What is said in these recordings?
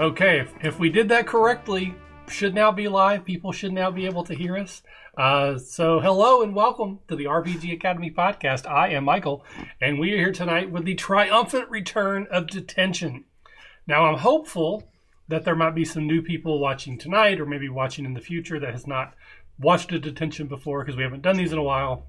Okay, if, if we did that correctly, should now be live. People should now be able to hear us. Uh, so, hello and welcome to the RPG Academy podcast. I am Michael, and we are here tonight with the triumphant return of detention. Now, I'm hopeful that there might be some new people watching tonight, or maybe watching in the future that has not watched a detention before because we haven't done these in a while.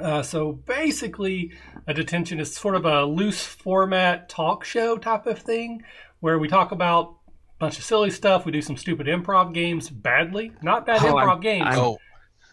Uh, so basically, a detention is sort of a loose format talk show type of thing where we talk about a bunch of silly stuff. We do some stupid improv games badly, not bad Oh, improv I'm- games. I'm- Oh,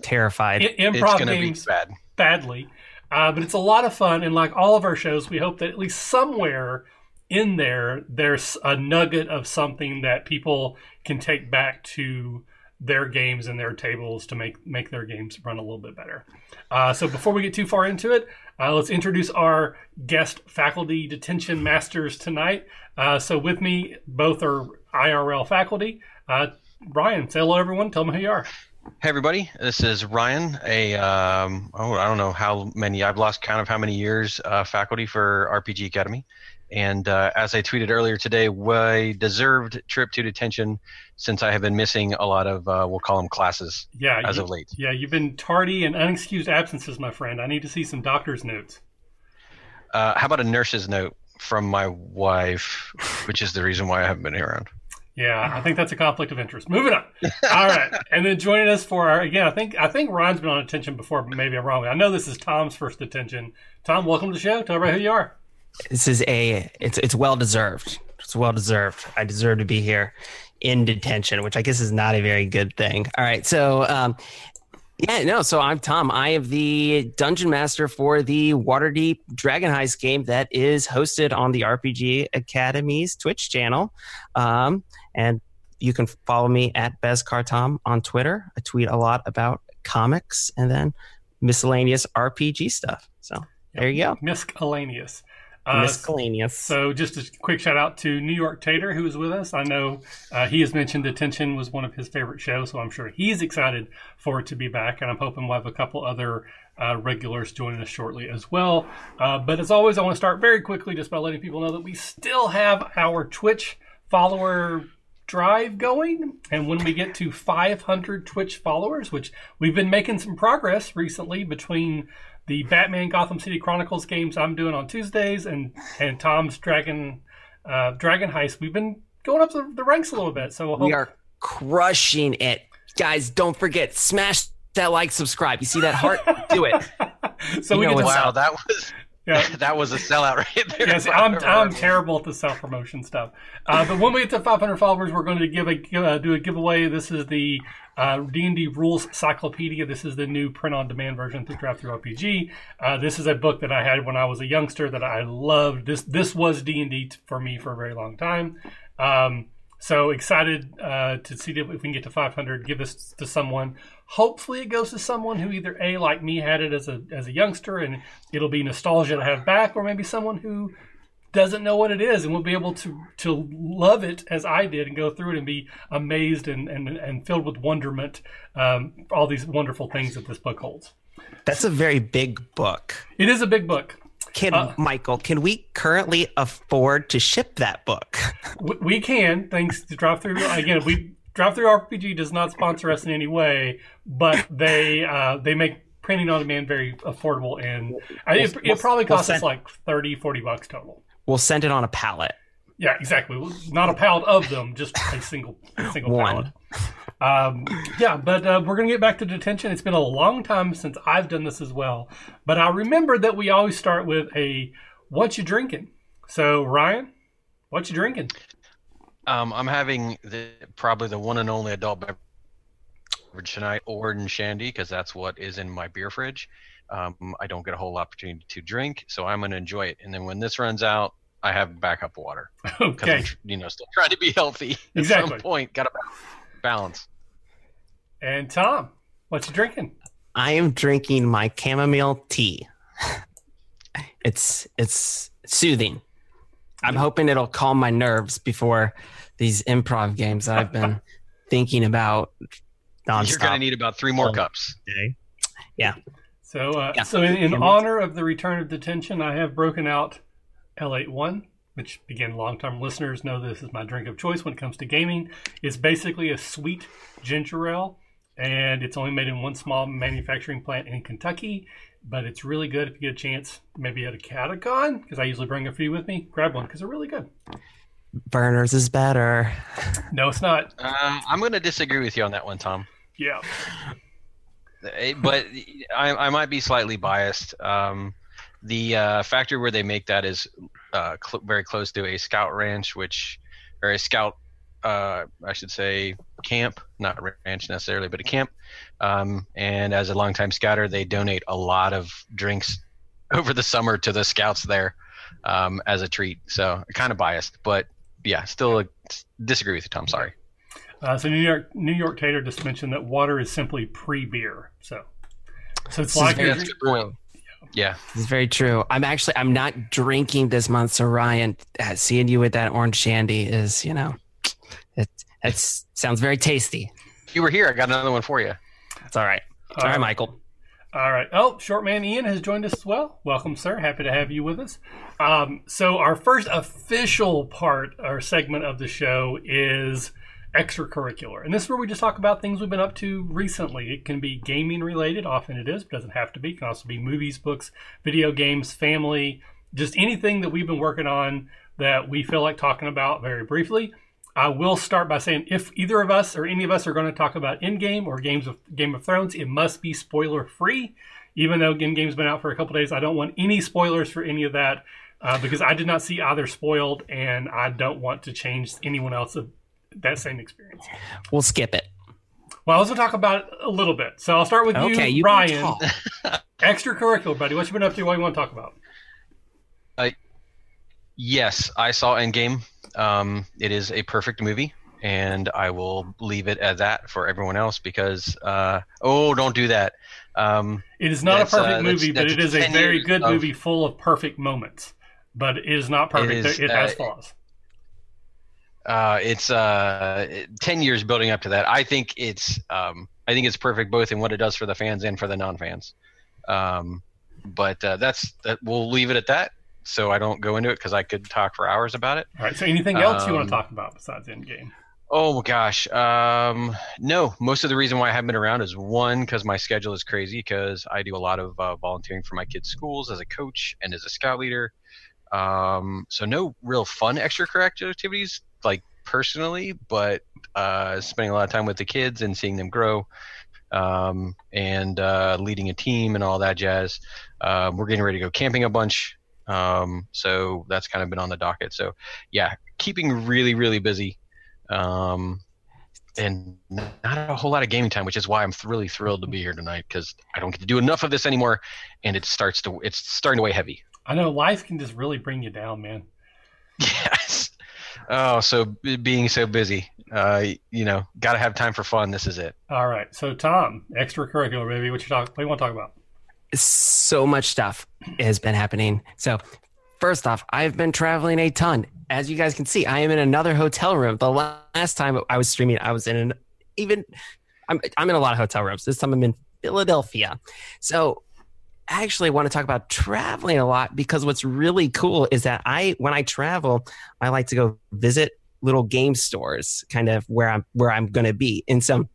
Terrified. I- improv gonna games be bad. badly, uh, but it's a lot of fun. And like all of our shows, we hope that at least somewhere in there, there's a nugget of something that people can take back to their games and their tables to make make their games run a little bit better. Uh, so before we get too far into it, uh, let's introduce our guest faculty detention masters tonight. Uh, so with me, both are IRL faculty. Uh, Brian, say hello, everyone. Tell me who you are. Hey everybody, this is Ryan. A um, oh, I don't know how many. I've lost count of how many years uh, faculty for RPG Academy. And uh, as I tweeted earlier today, I deserved trip to detention since I have been missing a lot of uh, we'll call them classes Yeah, as you- of late. Yeah, you've been tardy and unexcused absences, my friend. I need to see some doctor's notes. Uh, how about a nurse's note from my wife, which is the reason why I haven't been around. Yeah, I think that's a conflict of interest. Moving on. All right, and then joining us for our again, I think I think Ryan's been on detention before, but maybe I'm wrong. I know this is Tom's first detention. Tom, welcome to the show. Tell everybody who you are. This is a it's it's well deserved. It's well deserved. I deserve to be here in detention, which I guess is not a very good thing. All right, so um, yeah, no. So I'm Tom. I am the dungeon master for the Waterdeep Dragon Heist game that is hosted on the RPG Academy's Twitch channel, um, and you can follow me at BeskarTom on Twitter. I tweet a lot about comics and then miscellaneous RPG stuff. So there you go. Miscellaneous. Uh, Miscellaneous. So, just a quick shout out to New York Tater, who is with us. I know uh, he has mentioned Detention was one of his favorite shows, so I'm sure he's excited for it to be back. And I'm hoping we'll have a couple other uh, regulars joining us shortly as well. Uh, but as always, I want to start very quickly just by letting people know that we still have our Twitch follower drive going. And when we get to 500 Twitch followers, which we've been making some progress recently between the Batman Gotham City Chronicles games I'm doing on Tuesdays and and Tom's Dragon uh, Dragon Heist, we've been going up the, the ranks a little bit. So we'll hope, We are crushing it. Guys, don't forget, smash that like, subscribe. You see that heart? Do it. so you we know get Wow, that was yeah, that was a sellout right there. Yes, I'm, I'm terrible at the self promotion stuff. Uh, but when we get to 500 followers, we're going to give a uh, do a giveaway. This is the uh, D&D Rules Cyclopedia. This is the new print on demand version through DriveThruRPG. Uh, this is a book that I had when I was a youngster that I loved. This this was D&D for me for a very long time. Um, so excited uh, to see if we can get to 500. Give this to someone. Hopefully, it goes to someone who either a like me had it as a as a youngster, and it'll be nostalgia to have back, or maybe someone who doesn't know what it is and will be able to to love it as I did and go through it and be amazed and and, and filled with wonderment. Um, all these wonderful things that this book holds. That's a very big book. It is a big book. Can Uh, Michael, can we currently afford to ship that book? We, can thanks to DriveThru again. We DriveThru RPG does not sponsor us in any way, but they uh, they make printing on demand very affordable and I, it, it probably we'll costs us like 30 40 bucks total We'll send it on a pallet. Yeah exactly not a pallet of them just a single a single One. pallet um, yeah but uh, we're gonna get back to detention it's been a long time since i've done this as well but i remember that we always start with a what you drinking so ryan what you drinking Um, I'm having the probably the one and only adult beverage tonight, orange shandy, because that's what is in my beer fridge. Um, I don't get a whole opportunity to drink, so I'm gonna enjoy it. And then when this runs out, I have backup water because okay I'm you know still trying to be healthy. At Exactly. some point, gotta balance. and tom what you drinking I am drinking my chamomile tea. It's it's soothing. I'm hoping it'll calm my nerves before these improv games that I've been thinking about nonstop. You're gonna need about three more Um, cups. today. So, uh, Yeah. so in, in honor of the return of detention, I have broken out Ale-8-One, which again, long-term listeners know this is my drink of choice when it comes to gaming. It's basically a sweet ginger ale, and it's only made in one small manufacturing plant in Kentucky. But it's really good if you get a chance, maybe at a Catacon, because I usually bring a few with me. Grab one because they're really good. Vernors is better. No, it's not. Um, I'm going to disagree with you on that one, Tom. Yeah. Eh, But I, I might be slightly biased. Um, the uh, factory where they make that is uh, cl- very close to a scout ranch, which or a scout, uh, I should say, camp, not ranch necessarily, but a camp. Um, and as a longtime scouter, they donate a lot of drinks over the summer to the scouts there um, as a treat. So kind of biased, but yeah, still uh, disagree with you, Tom. Sorry. Uh, so New York New York Tater just mentioned that water is simply pre-beer. So, so it's This like very you're- That's a good point. Yeah. It's very true. I'm actually I'm not drinking this month, so Ryan, uh, seeing you with that orange shandy is, you know, it it sounds very tasty. If you were here, I got another one for you. It's all right. It's all right, Uh, Michael. All right. Oh, short man Ian has joined us as well. Welcome, sir. Happy to have you with us. Um, so our first official part or segment of the show is extracurricular, and this is where we just talk about things we've been up to recently. It can be gaming related, often it is, but doesn't have to be. It can also be movies, books, video games, family, just anything that we've been working on that we feel like talking about very briefly. I will start by saying if either of us or any of us are going to talk about Endgame or games of Game of Thrones, it must be spoiler free. Even though Endgame's been out for a couple days, I don't want any spoilers for any of that uh, because I did not see either spoiled, and I don't want to change anyone else's that same experience. We'll skip it. Well, I was going to talk about it a little bit, so I'll start with Okay, you, you Ryan. Extracurricular, buddy. What you been up to? What you want to talk about? Yes, I saw Endgame. Um, it is a perfect movie, and I will leave it at that for everyone else because uh, oh, don't do that. Um, It is not a That's, uh, perfect that's- movie, but that's it is a very good of- movie full of perfect moments. But it is not perfect. is, It, has uh, flaws. Uh, it's uh, ten years building up to that. I think it's um, I think it's perfect both in what it does for the fans and for the non-fans. Um, but uh, that's that. We'll leave it at that. So I don't go into it because I could talk for hours about it. All right. So, anything else you want um, to talk about besides Endgame? Oh gosh, um, no. Most of the reason why I haven't been around is one because my schedule is crazy because I do a lot of uh, volunteering for my kids' schools as a coach and as a scout leader. Um, so no real fun extracurricular activities like personally, but uh, spending a lot of time with the kids and seeing them grow, um, and uh, leading a team and all that jazz. Um, we're getting ready to go camping a bunch, um, so that's kind of been on the docket. So yeah, keeping really really busy um, and not a whole lot of gaming time, which is why I'm th- really thrilled to be here tonight because I don't get to do enough of this anymore, and it starts to it's starting to weigh heavy. I know life can just really bring you down, man. Yes. Oh, so b- being so busy, uh, you know, got to have time for fun. This is it. All right. So, Tom, extracurricular, baby. What you talk? What you want to talk about? so much stuff has been happening. So, first off, I've been traveling a ton. As you guys can see, I am in another hotel room. The last time I was streaming, I was in an even. I'm I'm in a lot of hotel rooms. This time I'm in Philadelphia. So, I actually want to talk about traveling a lot because what's really cool is that I when I travel, I like to go visit little game stores, kind of where I'm where I'm going to be. And so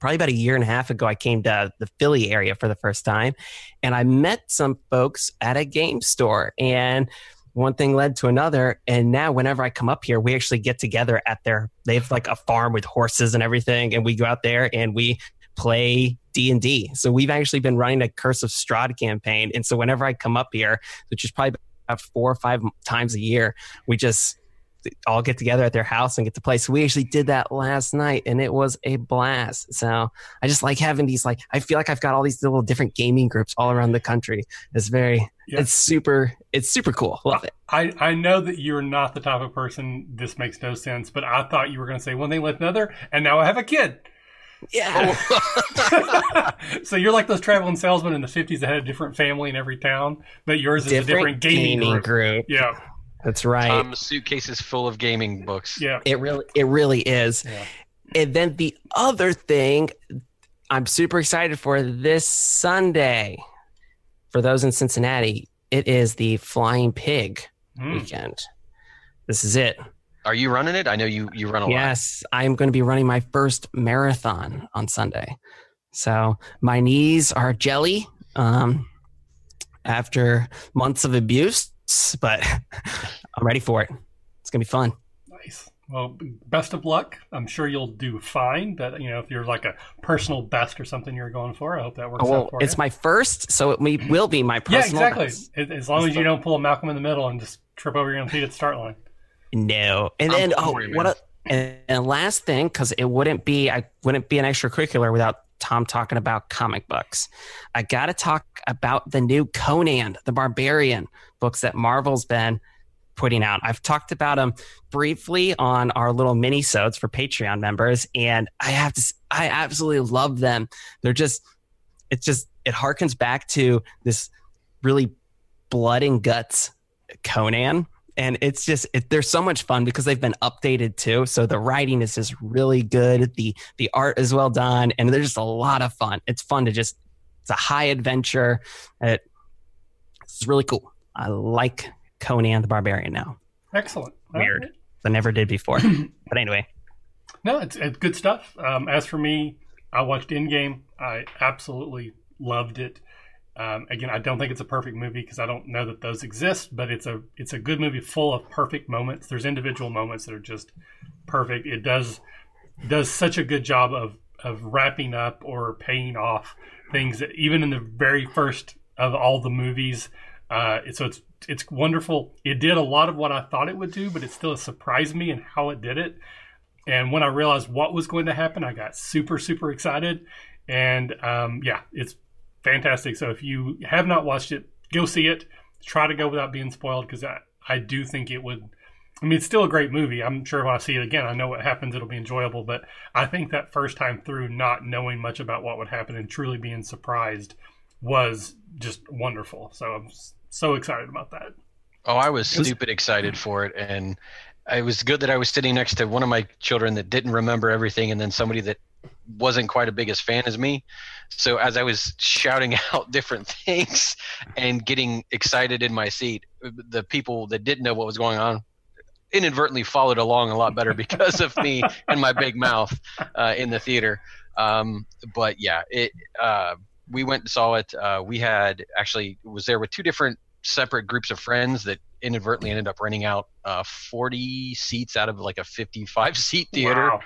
probably about a year and a half ago, I came to the Philly area for the first time, and I met some folks at a game store, and one thing led to another. And now, whenever I come up here, we actually get together at their. They have like a farm with horses and everything, and we go out there and we play D and D. So we've actually been running a Curse of Strahd campaign, and so whenever I come up here, which is probably about four or five times a year, we just all get together at their house and get to play. So we actually did that last night and it was a blast. So I just like having these like I feel like I've got all these little different gaming groups all around the country. It's very Yeah. it's super it's super cool. Love it. I, I know that you're not the type of person. This makes no sense, but I thought you were going to say one thing like another, and now I have a kid. Yeah. so you're like those traveling salesmen in the 50s that had a different family in every town, but yours is a different gaming, group. Yeah, That's right. Tom's suitcase is full of gaming books. yeah. It really, it really is. Yeah. And then the other thing I'm super excited for this Sunday, for those in Cincinnati, it is the Flying Pig Mm. weekend. This is it. Are you running it? I know you you run a lot. Yes, I'm going to be running my first marathon on Sunday. So my knees are jelly um, after months of abuse, but I'm ready for it. It's going to be fun. Nice. Well, best of luck. I'm sure you'll do fine. But you know, if you're like a personal best or something you're going for, I hope that works Oh, well, out for it's you. my first, so it may- will be my personal. yeah, exactly. best. As as long as you don't pull a Malcolm in the middle and just trip over your own feet at the start line. No, and I'm then oh, what? A, and, and last thing, because it wouldn't be, I wouldn't be an extracurricular without Tom talking about comic books. I got to talk about the new Conan the Barbarian books that Marvel's been putting out. I've talked about them briefly on our little mini sodes for Patreon members, and I have to, I absolutely love them. They're just, it's just, it harkens back to this really blood and guts Conan and it's just it, they're so much fun because they've been updated too so the writing is just really good the the art is well done and they're just a lot of fun it's fun to just it's a high adventure it, it's really cool i like conan the barbarian now Excellent. Weird. right. i never did before but anyway No, it's, it's good stuff. Um, as for me, I watched Endgame. I absolutely loved it. Um, again, I don't think it's a perfect movie because I don't know that those exist, but it's a it's a good movie full of perfect moments. There's individual moments that are just perfect. It does does such a good job of of wrapping up or paying off things that even in the very first of all the movies. Uh, so it's it's wonderful. It did a lot of what I thought it would do, but it still surprised me in how it did it. And when I realized what was going to happen, I got super, super excited. And um, yeah, it's fantastic. So if you have not watched it, go see it. Try to go without being spoiled because I, I do think it would. I mean, it's still a great movie. I'm sure if I see it again, I know what happens. It'll be enjoyable. But I think that first time through, not knowing much about what would happen and truly being surprised was just wonderful. So I'm so excited about that. Oh, I was was- stupid excited for it, and it was good that I was sitting next to one of my children that didn't remember everything, and then somebody that wasn't quite a big as fan as me. So as I was shouting out different things and getting excited in my seat, the people that didn't know what was going on inadvertently followed along a lot better because of me and my big mouth uh, in the theater. Um, but yeah, it. Uh, we went and saw it. Uh, we had actually was there with two different separate groups of friends that inadvertently ended up renting out uh, 40 seats out of like a 55 seat theater. Wow.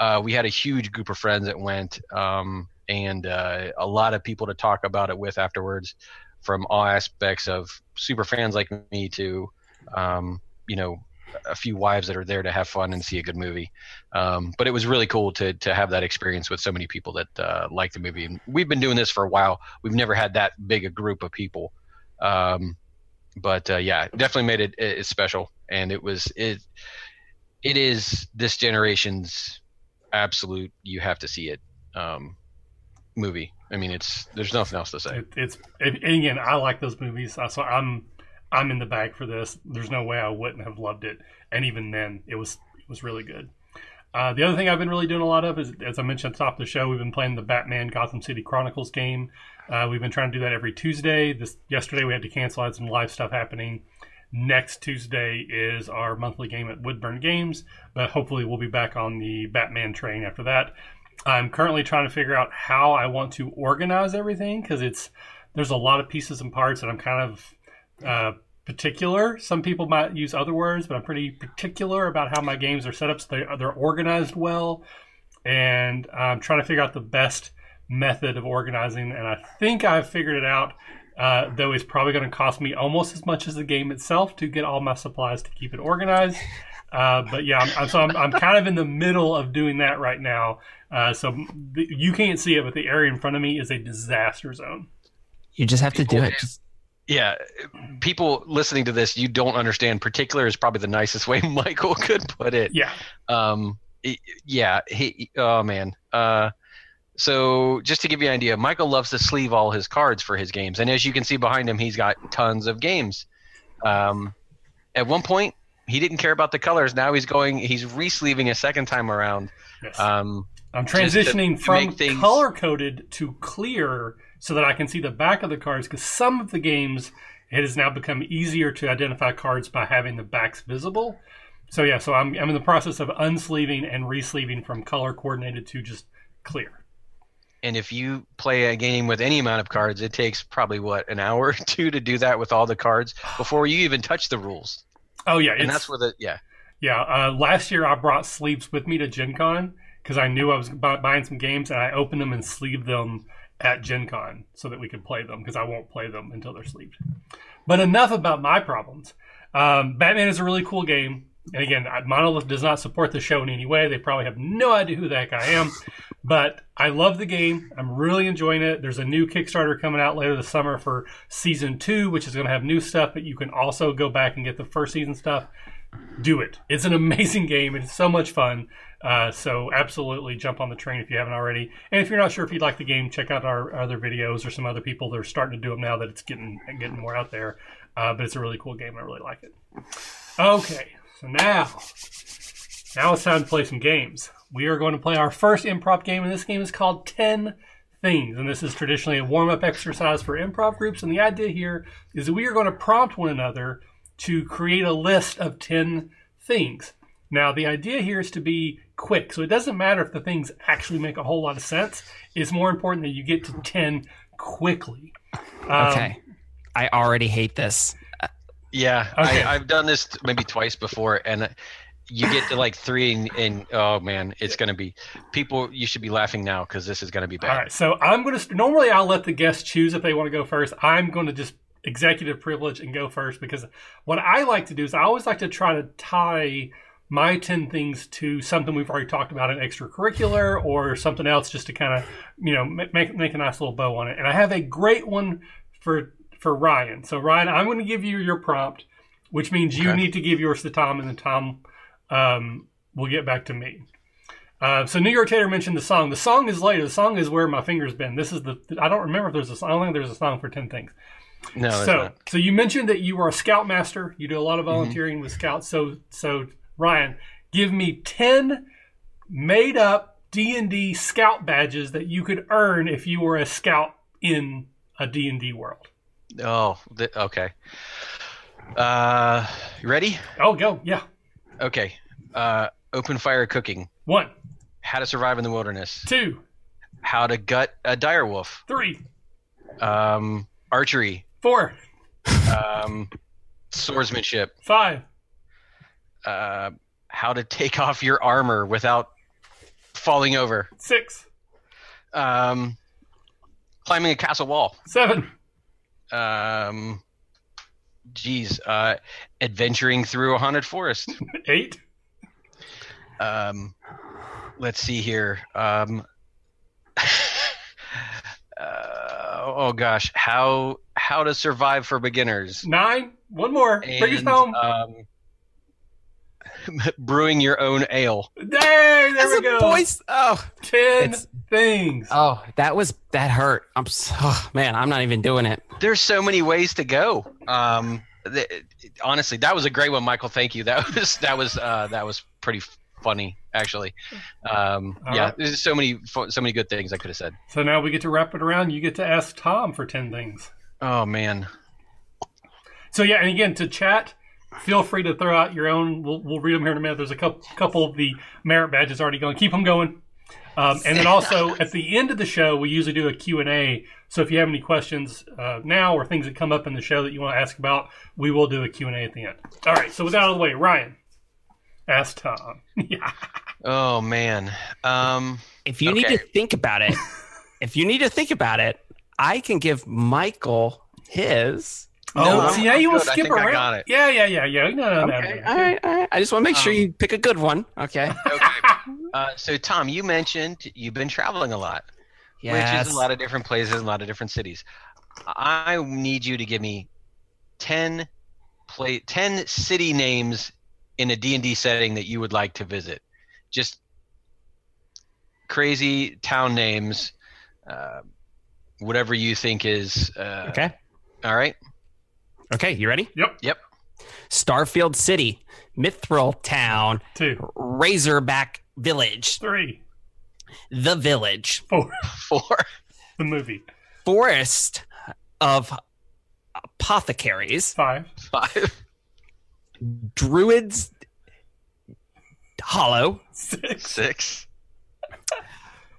Uh, we had a huge group of friends that went, um, and uh, a lot of people to talk about it with afterwards, from all aspects of super fans like me to, um, you know, a few wives that are there to have fun and see a good movie. Um, but it was really cool to to have that experience with so many people that uh, like the movie. And we've been doing this for a while. We've never had that big a group of people. Um, but uh, yeah, definitely made it, it special, and it was it. It is this generation's absolute. You have to see it um, movie. I mean, it's there's nothing else to say. It, it's and again, I like those movies, uh, so I'm I'm in the bag for this. There's no way I wouldn't have loved it, and even then, it was it was really good. Uh, the other thing I've been really doing a lot of is, as I mentioned at the top of the show, we've been playing the Batman Gotham City Chronicles game. Uh, we've been trying to do that every Tuesday. This yesterday we had to cancel. I had some live stuff happening. Next Tuesday is our monthly game at Woodburn Games, but hopefully we'll be back on the Batman train after that. I'm currently trying to figure out how I want to organize everything because it's there's a lot of pieces and parts, and I'm kind of uh, particular. Some people might use other words, but I'm pretty particular about how my games are set up so they, they're organized well. And I'm trying to figure out the best method of organizing, and I think I've figured it out. Uh, though it's probably going to cost me almost as much as the game itself to get all my supplies to keep it organized. Uh, but yeah, I'm, I'm, so I'm, I'm kind of in the middle of doing that right now. Uh, so the, you can't see it, but the area in front of me is a disaster zone. you just have to do it just Yeah, people listening to this, you don't understand. Particular is probably the nicest way Michael could put it. Yeah, Um, it- yeah. He, oh man. Uh, so just to give you an idea, Michael loves to sleeve all his cards for his games, and as you can see behind him, he's got tons of games. Um, at one point, he didn't care about the colors. Now he's going. He's re-sleeving a second time around. yes. Um, I'm transitioning to from things- color coded to clear so that I can see the back of the cards because some of the games it has now become easier to identify cards by having the backs visible. So yeah, so I'm, I'm in the process of unsleeving and resleeving from color coordinated to just clear. And if you play a game with any amount of cards, it takes probably what an hour or two to do that with all the cards before you even touch the rules. Oh yeah, And that's where the yeah. Yeah, uh, last year I brought sleeves with me to Gen Con because I knew I was bu- buying some games and I opened them and sleeved them at Gen Con so that we could play them because I won't play them until they're sleeved. But enough about my problems. Um, Batman is a really cool game. And again, Monolith does not support the show in any way. They probably have no idea who heck I am. But I love the game. I'm really enjoying it. There's a new Kickstarter coming out later this summer for season two, which is going to have new stuff, but you can also go back and get the first season stuff do it. It's an amazing game. It's so much fun. Uh, so absolutely jump on the train if you haven't already. And if you're not sure if you'd like the game, check out our other videos or some other people that are starting to do them now that it's getting getting more out there. Uh, but it's a really cool game. I really like it. Okay, so now now it's time to play some games. We are going to play our first improv game, and this game is called Ten Things. And this is traditionally a warm up exercise for improv groups. And the idea here is that we are going to prompt one another to create a list of 10 things. Now, the idea here is to be quick. So it doesn't matter if the things actually make a whole lot of sense. It's more important that you get to 10 quickly. Um, Okay. I already hate this. Yeah, Okay. I, I've done this maybe twice before, and uh, you get to like three, and, and oh man, it's gonna be people. You should be laughing now because this is gonna be All bad. right. So I'm going to, normally I'll let the guests choose if they want to go first. I'm going to just executive privilege and go first because what I like to do is I always like to try to tie my 10 things to something we've already talked about in extracurricular or something else just to kind of, you know, make, make a nice little bow on it. And I have a great one for, for Ryan. So Ryan, I'm going to give you your prompt, which means you need to give yours to Tom and then Tom, um, will get back to me. Uh, so New York Tater mentioned the song. The song is later. The song is where my fingers been. This is the. I don't remember if there's a. song. I don't think there's a song for ten things. No, so so you mentioned that you are a scoutmaster. You do a lot of volunteering with scouts. So so Ryan, give me ten made up D and D scout badges that you could earn if you were a scout in a D and D world. Oh, th- okay. Uh, you ready? Oh, go yeah. Okay. Uh, open fire cooking. One, How to survive in the wilderness. two, How to gut a dire wolf. three, Um, archery. four, Um, swordsmanship. five, Uh, how to take off your armor without falling over. six, Um, climbing a castle wall. seven, Um, geez, uh, adventuring through a haunted forest. eight, Um, let's see here. Um, uh, oh gosh, how how to survive for beginners. nine. One more. Bring us And, home. Um, brewing your own ale. Dang, there As we a go. voice. Oh, Ten It's- things. oh, that was that hurt. I'm so oh, man. I'm not even doing it. There's so many ways to go. Um, th- honestly, that was a great one, Michael. Thank you. That was that was uh, that was pretty funny, actually. Um, yeah, right. there's so many so many good things I could have said. So now we get to wrap it around. You get to ask Tom for 10 things. Oh man. So, yeah, and again, to chat, feel free to throw out your own. We'll, we'll read them here in a minute. There's a couple, couple of the merit badges already going. Keep them going. Um, and then also at the end of the show, we usually do a Q&A. So if you have any questions uh, now or things that come up in the show that you want to ask about, we will do a Q&A at the end. All right, so with that out of the way, Ryan, ask Tom. yeah. Oh man. Um, If you need to think about it, if you need to think about it, I can give Michael his. Oh, No, see, now you will to. I skip think I around. got it. Yeah, yeah, yeah, yeah. No, no, no, Okay, no. all right, all right. I just want to make sure Um, you pick a good one. Okay. okay. Uh, so Tom, you mentioned you've been traveling a lot, which is a lot of different places, a lot of different cities. I need you to give me ten play ten city names in a D and D setting that you would like to visit. Just crazy town names, uh, whatever you think is. Uh, Okay. All right. Okay. You ready? Yep. Yep. Starfield City, Mithril Town, Two, Razorback Village, three, The Village, four. Four. The movie. forest of apothecaries, Five. Five. druids hollow, Six. Six.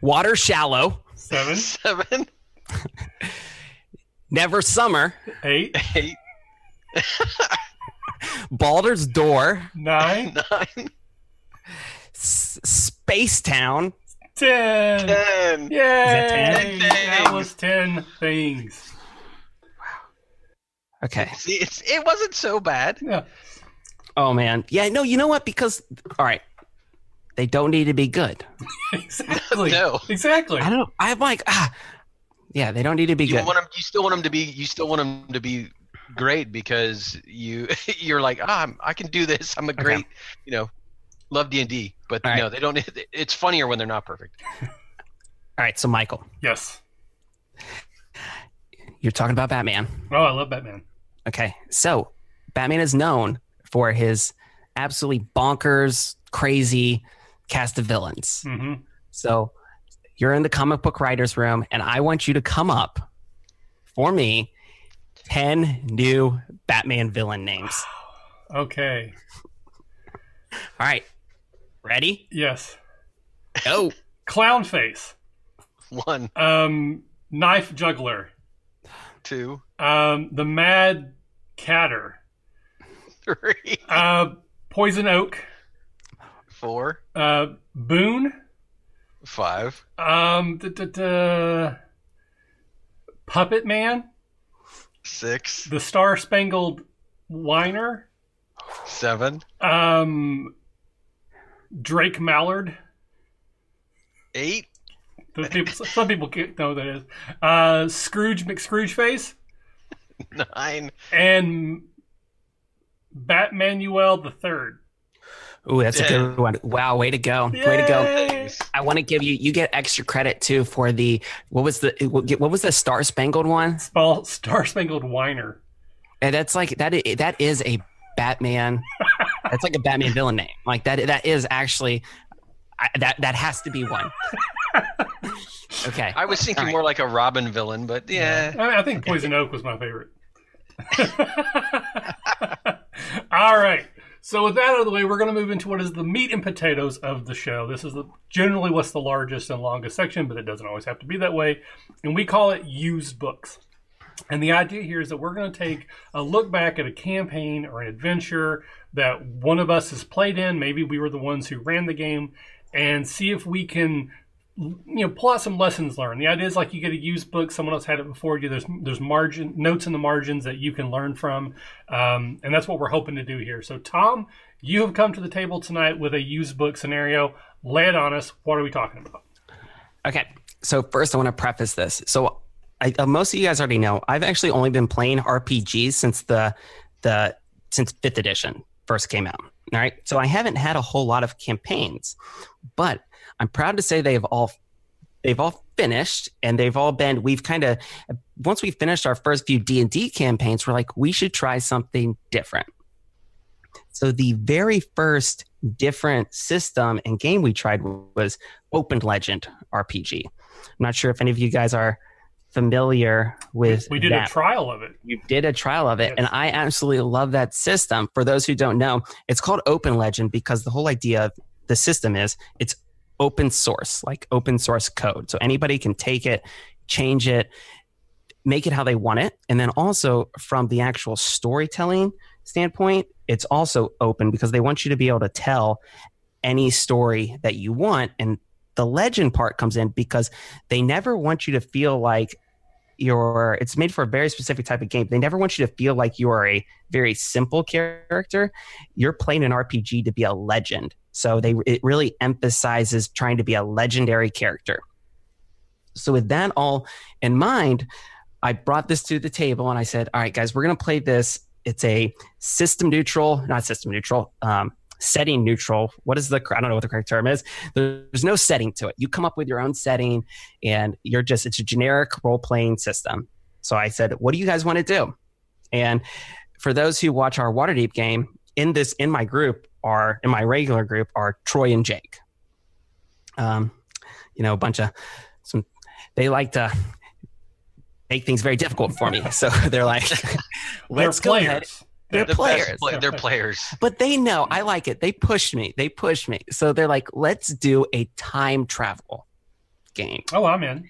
water shallow, Seven. Seven. never summer, Eight. Eight. Baldur's Door, Nine. Nine. S- Space Town, Ten. Ten. Yay! that ten? That was ten things. Wow. Okay. See, it's, it wasn't so bad. Yeah. Oh man. Yeah, no, you know what? Because all right. They don't need to be good. Exactly. No. Exactly. I don't I'm like, ah yeah, they don't need to be You good. want them. You still want them to be. You still want them to be great because you you're like ah I'm- I can do this. I'm a great you know love D and D. But All right. no, they don't. It's funnier when they're not perfect. All right, so Michael, Yes. you're talking about Batman. Oh, I love Batman. Okay. So Batman is known for his absolutely bonkers, crazy cast of villains. hmm So you're in the comic book writers room, and I want you to come up for me 10 new Batman villain names. Okay. All right. Ready? Yes. Go. Clown face. One, Um, knife juggler. two, Um, the mad catter. three, Uh, poison oak. four, Uh, boone. five, Um, d- d- d- puppet man. Six, The star spangled whiner. seven, Um, Drake Mallard. eight, people, some people can't know who that is. Uh, Scrooge McScrooge face nine. and Batmanuel the Third. Ooh, that's a good one. Wow, way to go. Way to go. I want to give you you get extra credit too for the what was the what was the Star Spangled one? Spal- Star Spangled Whiner. And that's like that that is a Batman. that's like a Batman villain name. Like that that is actually I, that that has to be one. Okay. I was thinking All right. more like a Robin villain, but yeah. I, I think Poison Oak was my favorite. All right. So with that out of the way, we're going to move into what is the meat and potatoes of the show. This is the, generally what's the largest and longest section, but it doesn't always have to be that way. And we call it used books. And the idea here is that we're going to take a look back at a campaign or an adventure that one of us has played in. Maybe we were the ones who ran the game, and see if we can you know pull out some lessons learned. The idea is like you get a used book, someone else had it before you. There's there's margin notes in the margins that you can learn from, um, and that's what we're hoping to do here. So Tom, you have come to the table tonight with a used book scenario. Lay it on us. What are we talking about? Okay. So first, I want to preface this. So I, uh, most of you guys already know I've actually only been playing RPGs since the the since fifth edition first came out. All right. So I haven't had a whole lot of campaigns, but I'm proud to say they've all they've all finished and they've all been we've kind of once we finished our first few d&d campaigns we're like we should try something different so the very first different system and game we tried was open legend rpg i'm not sure if any of you guys are familiar with We did that a trial of it. you did a trial of it Yes. and i absolutely love that system for those who don't know it's called open legend because the whole idea of the system is it's open source like open source code. So anybody can take it change it make it how they want it. And then also from the actual storytelling standpoint it's also open because they want you to be able to tell any story that you want. And the legend part comes in because they never want you to feel like you're it's made for a very specific type of game. They never want you to feel like you are a very simple character. You're playing an rpg to be a legend so they it really emphasizes trying to be a legendary character. So with that all in mind i brought this to the table and i said all right guys we're going to play this. It's a system neutral not system neutral um, setting neutral. What is the i don't know what the correct term is. There's no setting to it. You come up with your own setting and you're just it's a generic role playing system. So i said what do you guys want to do? And for those who watch our waterdeep game in this in my group are in my regular group are troy and jake um, you know a bunch of some they like to make things very difficult for me. So they're like, let's They're go ahead. players. They're The best players. play- they're players. But they know I like it. They push me. They push me. So they're like, let's do a time travel game. Oh, I'm in.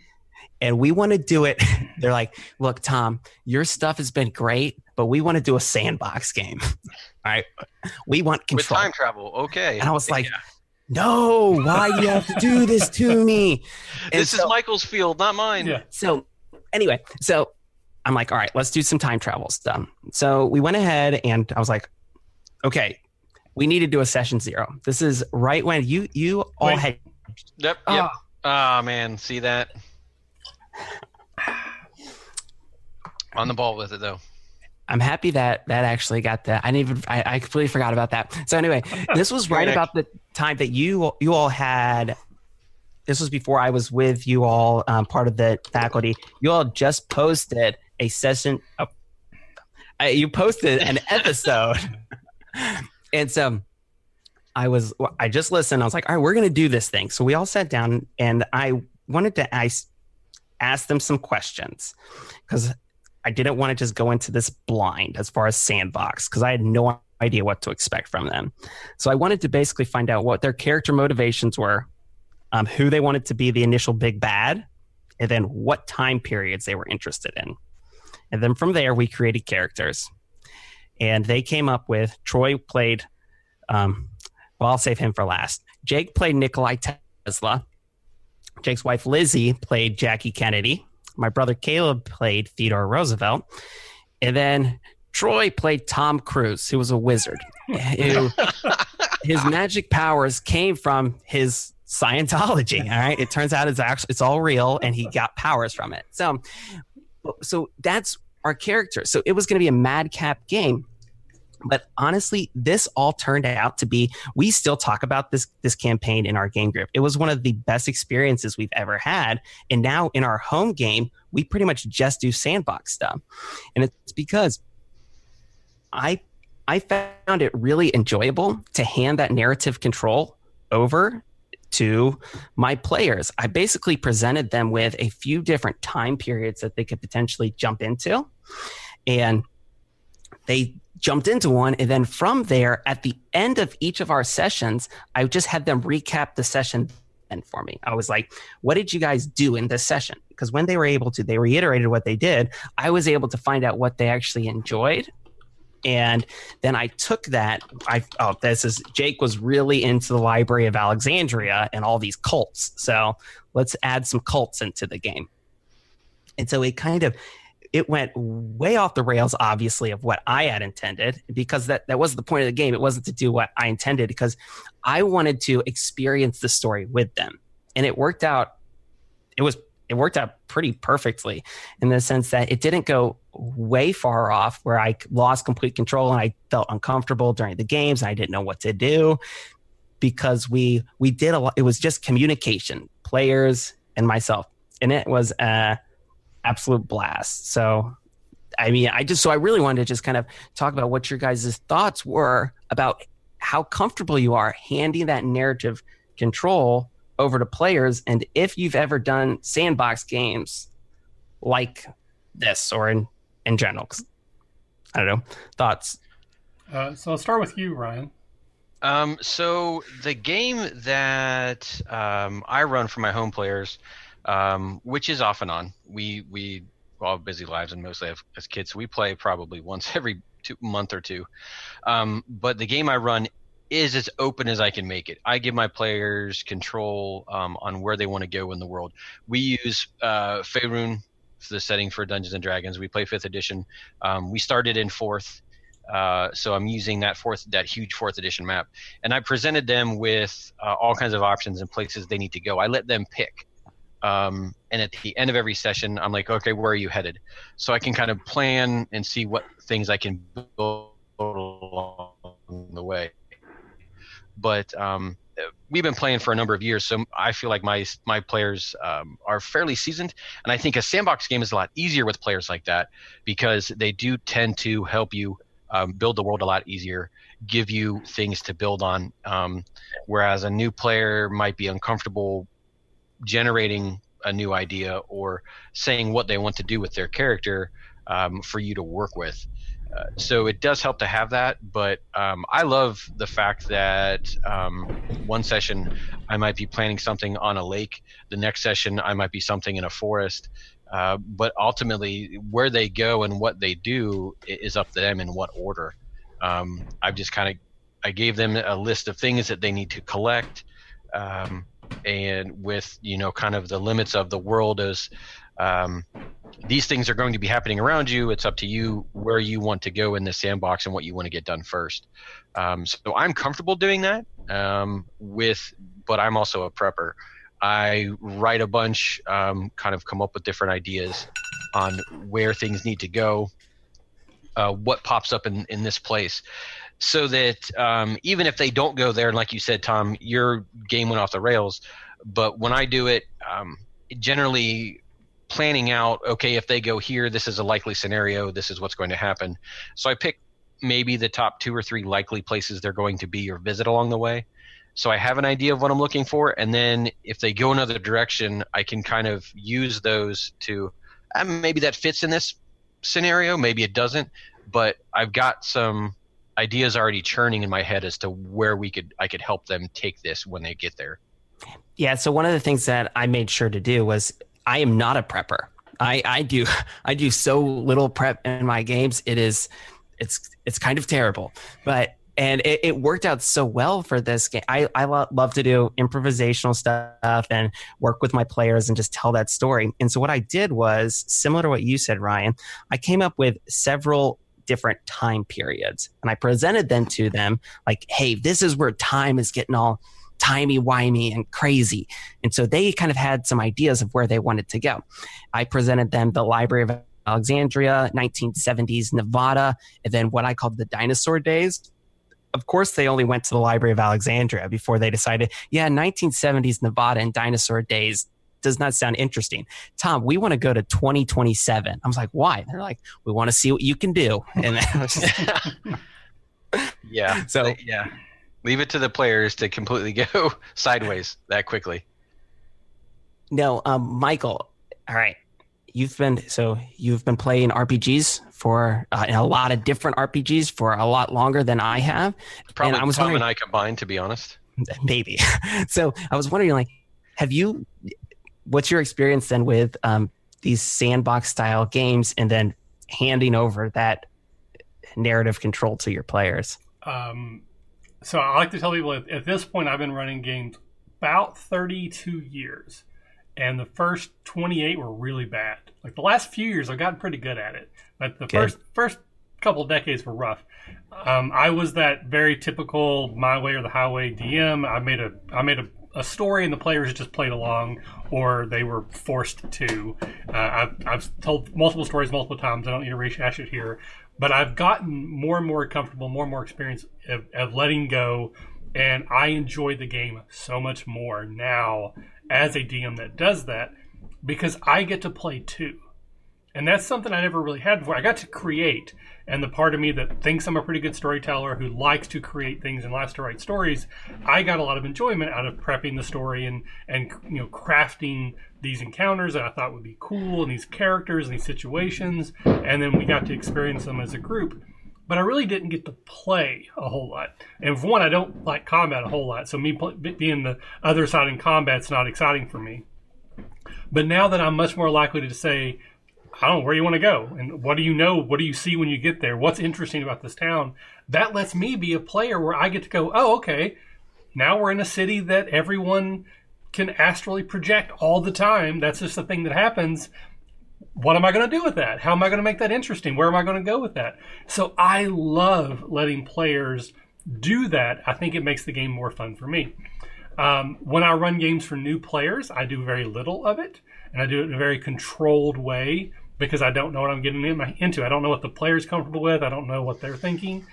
And we want to do it. They're like, look, Tom, your stuff has been great, but we want to do a sandbox game. All right. We want control. With control. time travel, okay. And I was like, no, why do you have to do this to me? And this so- is Michael's field, not mine. Yeah. so anyway, so I'm like, all right, let's do some time travel stuff. So we went ahead and I was like, okay, we need to do a session zero. This is right when you you all Wait. had Yep. Ah. Yep. Ah man, see that? On the ball with it though. I'm happy that that actually got that. I didn't even I, I completely forgot about that. So anyway, this was right about the time that you you all had. This was before I was with you all, um, part of the faculty. You all just posted a session. Uh, uh, you posted an episode, and so I was. I just listened. I was like, all right, we're going to do this thing. So we all sat down, and I wanted to I s- ask them some questions because I didn't want to just go into this blind as far as sandbox because I had no idea what to expect from them. So I wanted to basically find out what their character motivations were, um, who they wanted to be the initial big bad, and then what time periods they were interested in. And then from there, we created characters. And they came up with Troy played, um, well, I'll save him for last. Jake played Nikolai Tesla. Jake's wife Lizzie played Jackie Kennedy my brother Caleb played Theodore Roosevelt, and then Troy played Tom Cruise, who was a wizard. Who, his magic powers came from his Scientology. All right, it turns out it's actually it's all real, and he got powers from it. So, so that's our character. So it was going to be a madcap game. But honestly, this all turned out to be. We still talk about this this campaign in our game group. It was one of the best experiences we've ever had. And now in our home game, we pretty much just do sandbox stuff, and it's because I I found it really enjoyable to hand that narrative control over to my players. I basically presented them with a few different time periods that they could potentially jump into, and they jumped into one. And then from there, at the end of each of our sessions, I just had them recap the session then for me. I was like, what did you guys do in this session? Because when they were able to, they reiterated what they did. I was able to find out what they actually enjoyed. And then I took that. I oh, this is Jake was really into the Library of Alexandria and all these cults. So let's add some cults into the game. And so it kind of it went way off the rails, obviously, of what I had intended, because that, that was the point of the game. It wasn't to do what I intended, because I wanted to experience the story with them. And it worked out, it was it worked out pretty perfectly in the sense that it didn't go way far off where I lost complete control and I felt uncomfortable during the games and I didn't know what to do because we we did a lot it was just communication, players and myself. And it was uh absolute blast. So, I mean, I just so I really wanted to just kind of talk about what your guys' thoughts were about how comfortable you are handing that narrative control over to players, and if you've ever done sandbox games like this or in in general. 'Cause I don't know thoughts. Uh, so I'll start with you, Ryan. Um, so the game that um, I run for my home players, um, which is off and on, we we all have busy lives and mostly have as kids, so we play probably once every two, month or two. Um, but the game I run is as open as I can make it. I give my players control um, on where they want to go in the world. We use uh, Faerun the setting for Dungeons and Dragons. We play fifth edition. Um, we started in fourth. Uh, so I'm using that fourth, that huge fourth edition map, and I presented them with uh, all kinds of options and places they need to go. I let them pick, um, and at the end of every session, I'm like, okay, where are you headed? So I can kind of plan and see what things I can build along the way. But um, we've been playing for a number of years, so I feel like my my players um, are fairly seasoned, and I think a sandbox game is a lot easier with players like that because they do tend to help you um, build the world a lot easier, give you things to build on. Um, whereas a new player might be uncomfortable generating a new idea or saying what they want to do with their character um, for you to work with. Uh, so it does help to have that, but um, I love the fact that um, one session I might be planning something on a lake, the next session I might be something in a forest, uh, but ultimately where they go and what they do is up to them in what order. Um, I've just kind of I gave them a list of things that they need to collect, um, and with you know kind of the limits of the world as um, these things are going to be happening around you. It's up to you where you want to go in the sandbox and what you want to get done first. Um, so I'm comfortable doing that um, with, but I'm also a prepper. I write a bunch, um, kind of come up with different ideas on where things need to go, uh, what pops up in, in this place so that um, even if they don't go there, and like you said, Tom, your game went off the rails. But when I do it, um, generally planning out, okay, if they go here, this is a likely scenario. This is what's going to happen. So I pick maybe the top two or three likely places they're going to be or visit along the way. So I have an idea of what I'm looking for, and then if they go another direction, I can kind of use those to um, maybe that fits in this scenario, maybe it doesn't, but I've got some ideas already churning in my head as to where we could I could help them take this when they get there. Yeah, so one of the things that I made sure to do was I am not a prepper. I I do I do so little prep in my games. It is it's it's kind of terrible. But and it, it, worked out so well for this game. I, I love to do improvisational stuff and work with my players and just tell that story. And so what I did was similar to what you said, Ryan. I came up with several different time periods. And I presented them to them like, hey, this is where time is getting all timey wimey and crazy. And so they kind of had some ideas of where they wanted to go. I presented them the Library of Alexandria, 1970s Nevada, and then what I called the dinosaur days. Of course, they only went to the Library of Alexandria before they decided, yeah, 1970s Nevada and dinosaur days, does not sound interesting. Tom, we want to go to 2027. I was like, why? They're like, we want to see what you can do. And yeah. So yeah, leave it to the players to completely go sideways that quickly. No, um, Michael. All right, you've been so you've been playing RPGs for uh, a lot of different RPGs for a lot longer than I have. Probably and I was Tom and I combined, to be honest. Maybe. so I was wondering, like, have you what's your experience then with um, these sandbox style games and then handing over that narrative control to your players? Um, so I like to tell people at, at this point I've been running games about 32 years, and the first 28 were really bad. Like the last few years, I've gotten pretty good at it, but the first first couple decades were rough. Um, I was that very typical my way or the highway DM. I made a I made a a story and the players just played along or they were forced to. Uh, I've, I've told multiple stories multiple times. I don't need to rehash it here. But I've gotten more and more comfortable, more and more experience of, of letting go. And I enjoy the game so much more now as a DM that does that because I get to play too. And that's something I never really had before. I got to create, and the part of me that thinks I'm a pretty good storyteller who likes to create things and likes to write stories, I got a lot of enjoyment out of prepping the story and and you know crafting these encounters that I thought would be cool and these characters and these situations, and then we got to experience them as a group. But I really didn't get to play a whole lot. And for one, I don't like combat a whole lot, so me being the other side in combat's not exciting for me. But now that I'm much more likely to say I don't know where you want to go and what do you know? What do you see when you get there? What's interesting about this town? That lets me be a player where I get to go, oh, okay, now we're in a city that everyone can astrally project all the time. That's just the thing that happens. What am I going to do with that? How am I going to make that interesting? Where am I going to go with that? So I love letting players do that. I think it makes the game more fun for me. Um, when I run games for new players, I do very little of it, and I do it in a very controlled way because I don't know what I'm getting into. I don't know what the player's comfortable with. I don't know what they're thinking.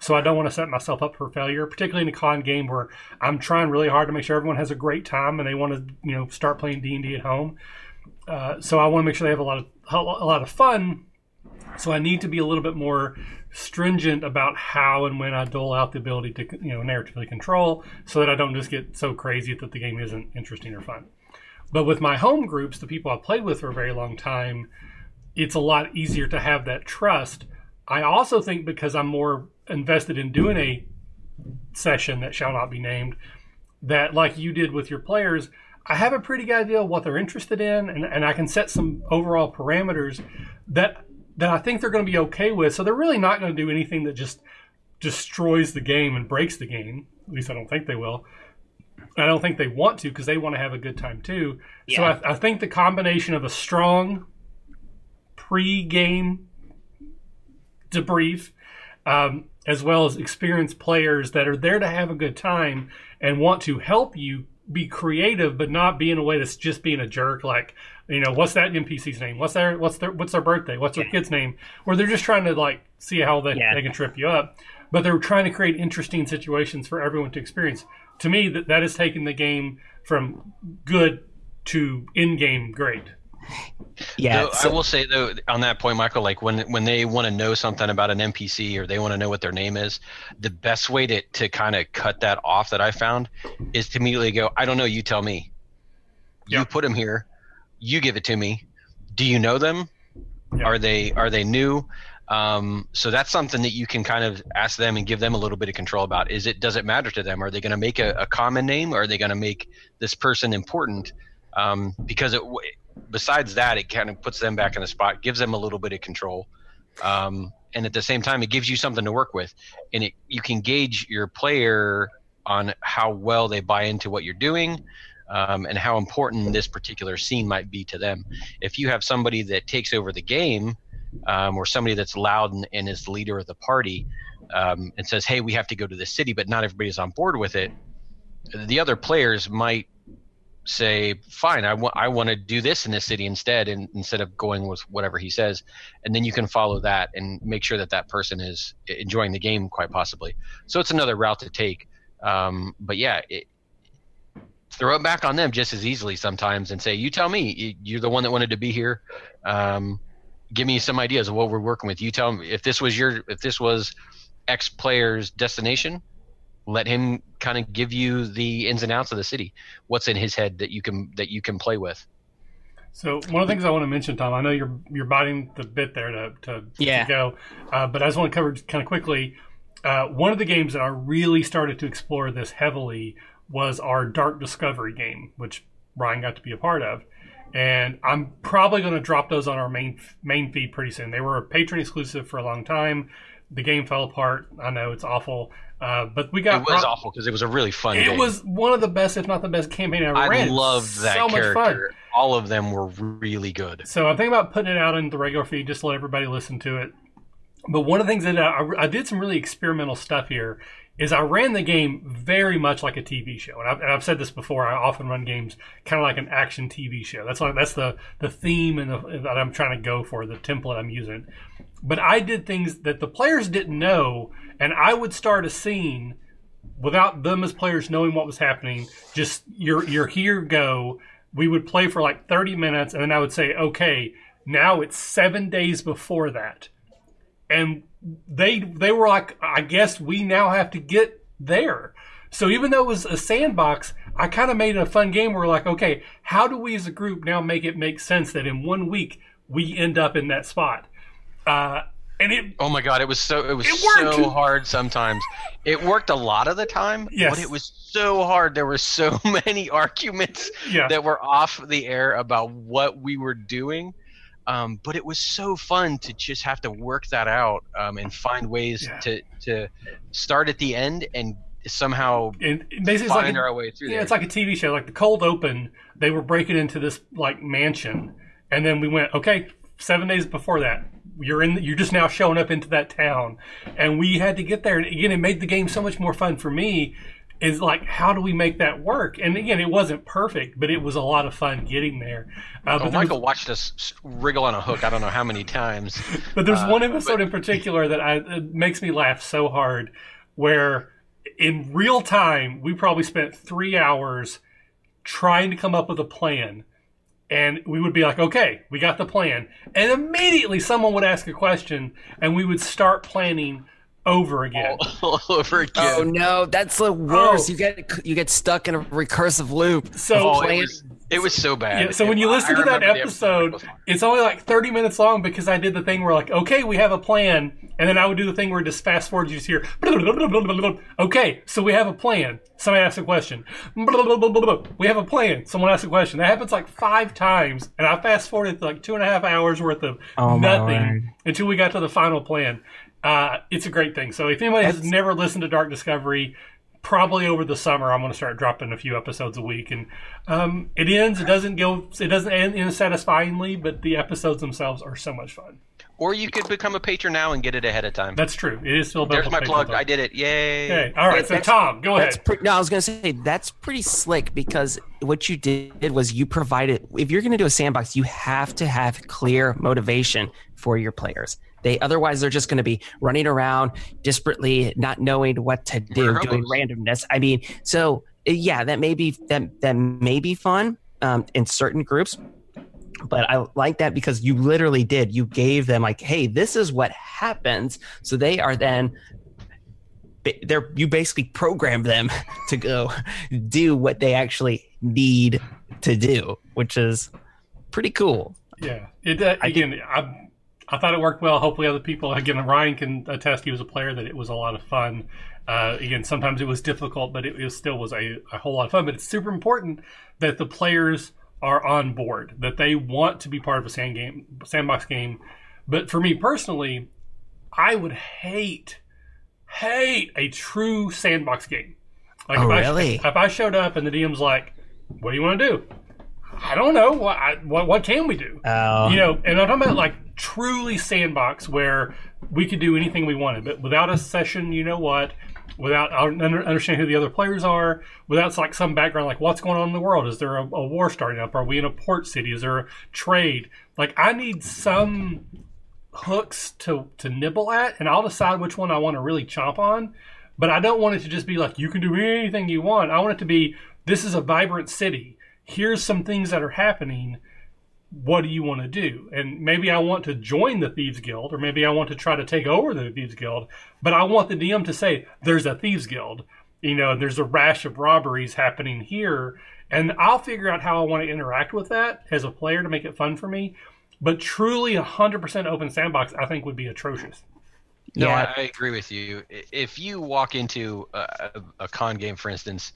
So I don't want to set myself up for failure, particularly in a con game where I'm trying really hard to make sure everyone has a great time and they want to, you know, start playing D and D at home. Uh, so I want to make sure they have a lot of a lot of fun. So I need to be a little bit more stringent about how and when I dole out the ability to, you know, narratively control, so that I don't just get so crazy that the game isn't interesting or fun. But with my home groups, the people I've played with for a very long time, it's a lot easier to have that trust. I also think because I'm more invested in doing a session that shall not be named, that like you did with your players, I have a pretty good idea of what they're interested in, and, and I can set some overall parameters that that I think they're going to be okay with. So they're really not going to do anything that just destroys the game and breaks the game. At least I don't think they will. I don't think they want to because they want to have a good time too. So I, I think the combination of a strong pre-game debrief, um, as well as experienced players that are there to have a good time and want to help you be creative, but not be in a way that's just being a jerk. Like, you know, what's that NPC's name? What's their what's their what's their birthday? What's their kid's name? Where they're just trying to like see how they, Yeah. they can trip you up, but they're trying to create interesting situations for everyone to experience. To me, that that is taking the game from good to in-game great. Yeah. Though, so- I will say though on that point, Michael, like when when they want to know something about an NPC or they want to know what their name is, the best way to to kind of cut that off that I found is to immediately go, I don't know, you tell me. You put them here, you give it to me. Do you know them? Yeah. Are they are they new? Um, so that's something that you can kind of ask them and give them a little bit of control about. Is it does it matter to them? Are they going to make a, a common name? Or are they going to make this person important? Um, because it, besides that, it kind of puts them back in the spot, gives them a little bit of control, um, and at the same time, it gives you something to work with, and it you can gauge your player on how well they buy into what you're doing. Um, and how important this particular scene might be to them. If you have somebody that takes over the game, um, or somebody that's loud and, and is the leader of the party, um, and says, "Hey, we have to go to the city," but not everybody's on board with it, the other players might say, "Fine, I want I want to do this in this city instead," and instead of going with whatever he says, and then you can follow that and make sure that that person is enjoying the game, quite possibly. So it's another route to take. Um, but yeah, it, throw it back on them just as easily sometimes and say, "You tell me. You- You're the one that wanted to be here. Um, give me some ideas of what we're working with. You tell me if this was your if this was X player's destination." Let him kind of give you the ins and outs of the city. What's in his head that you can that you can play with. So one of the things I want to mention, Tom, I know you're you're biting the bit there to to, Yeah. to go, uh, but I just want to cover kind of quickly. Uh, one of the games that I really started to explore this heavily was our Dark Discovery game, which Ryan got to be a part of, and I'm probably going to drop those on our main main feed pretty soon. They were a patron exclusive for a long time. The game fell apart. I know it's awful, uh, but we got It was awful because it was a really fun game. It game. was one of the best, if not the best, campaign I ever I ran. loved that so character. Much fun. All of them were really good. So I'm thinking about putting it out in the regular feed just to let everybody listen to it. But one of the things that I, I did some really experimental stuff here is I ran the game very much like a TV show, and I've, and I've said this before. I often run games kind of like an action TV show. That's like that's the the theme and the, that I'm trying to go for, the template I'm using. But I did things that the players didn't know, and I would start a scene without them as players knowing what was happening. Just you're you're here, go. We would play for like 30 minutes, and then I would say, okay, now it's seven days before that, and they they were like, I guess we now have to get there. So even though it was a sandbox, I kind of made it a fun game. Where like, okay, how do we as a group now make it make sense that in one week we end up in that spot? Uh, and it Oh my god, it was so it was It so hard sometimes. It worked a lot of the time, Yes. but it was so hard. There were so many arguments yeah that were off the air about what we were doing. Um, but it was so fun to just have to work that out um, and find ways Yeah. to to start at the end and somehow and basically it's like find a- our way through Yeah, there. it's like a TV show. Like the cold open, they were breaking into this like mansion, and then we went, okay, seven days before that, you're in. You're just now showing up into that town, and we had to get there. And again, it made the game so much more fun for me. Is like, how do we make that work? And again, it wasn't perfect, but it was a lot of fun getting there. Uh, but, there was, Michael watched us wriggle on a hook. I don't know how many times. but there's uh, one episode in particular that I, it makes me laugh so hard, where in real time we probably spent three hours trying to come up with a plan and we would be like okay we got the plan and immediately someone would ask a question and we would start planning over again all over again. Oh no, that's the worst. Oh. You get you get stuck in a recursive loop. so Oh, it Plan- was It was so bad. Yeah, so when you listen I to that remember the episode, it's only like 30 minutes long because I did the thing where like, okay, we have a plan, and then I would do the thing where it just fast forward, you just hear, okay, so we have a plan. Somebody asks a question. We have a plan. Someone asks a question. That happens like five times, and I fast forwarded like two and a half hours worth of Oh, nothing until we got to the final plan. Uh, it's a great thing. So if anybody has never listened to Dark Discovery, probably over the summer I'm going to start dropping a few episodes a week, and um, it ends. It doesn't go. It doesn't end, end satisfyingly, but the episodes themselves are so much fun. Or you could become a patron now and get it ahead of time. That's true. It is still better. There's my plug. Patreon. I did it. Yay! Okay. All right. So Tom, go That's ahead. pre- no, I was going to say that's pretty slick because what you did was you provided. If you're going to do a sandbox, you have to have clear motivation for your players. They otherwise they're just going to be running around desperately, not knowing what to do, We're doing hobos. randomness. I mean, so uh, yeah, that may be that that may be fun um, in certain groups. But I like that because you literally did. You gave them like, "Hey, this is what happens." So they are then they're you basically program them to go do what they actually need to do, which is pretty cool. Yeah. It uh, again. I, I thought it worked well. Hopefully, other people again. Ryan can attest. He was a player that it was a lot of fun. Uh, again, sometimes it was difficult, but it, it still was a, a whole lot of fun. But it's super important that the players are on board, that they want to be part of a sand game, sandbox game. But for me personally, I would hate, hate a true sandbox game. Like Oh, if I- really? if I showed up and the DM's like, "What do you want to do?" I don't know. What I, what, what can we do? Oh, you know, and I'm talking about like truly sandbox where we could do anything we wanted, but without a session, you know what? Without understanding who the other players are, without like some background, like what's going on in the world? Is there a, a war starting up? Are we in a port city? Is there a trade? Like I need some hooks to to nibble at, and I'll decide which one I want to really chomp on. But I don't want it to just be like you can do anything you want. I want it to be this is a vibrant city. Here's some things that are happening what do you want to do? And maybe I want to join the Thieves Guild, or maybe I want to try to take over the Thieves Guild, but I want the DM to say, there's a Thieves Guild. You know, there's a rash of robberies happening here. And I'll figure out how I want to interact with that as a player to make it fun for me. But truly, a 100% open sandbox, I think, would be atrocious. No, Yeah. I, I agree with you. If you walk into a, a, con game, for instance,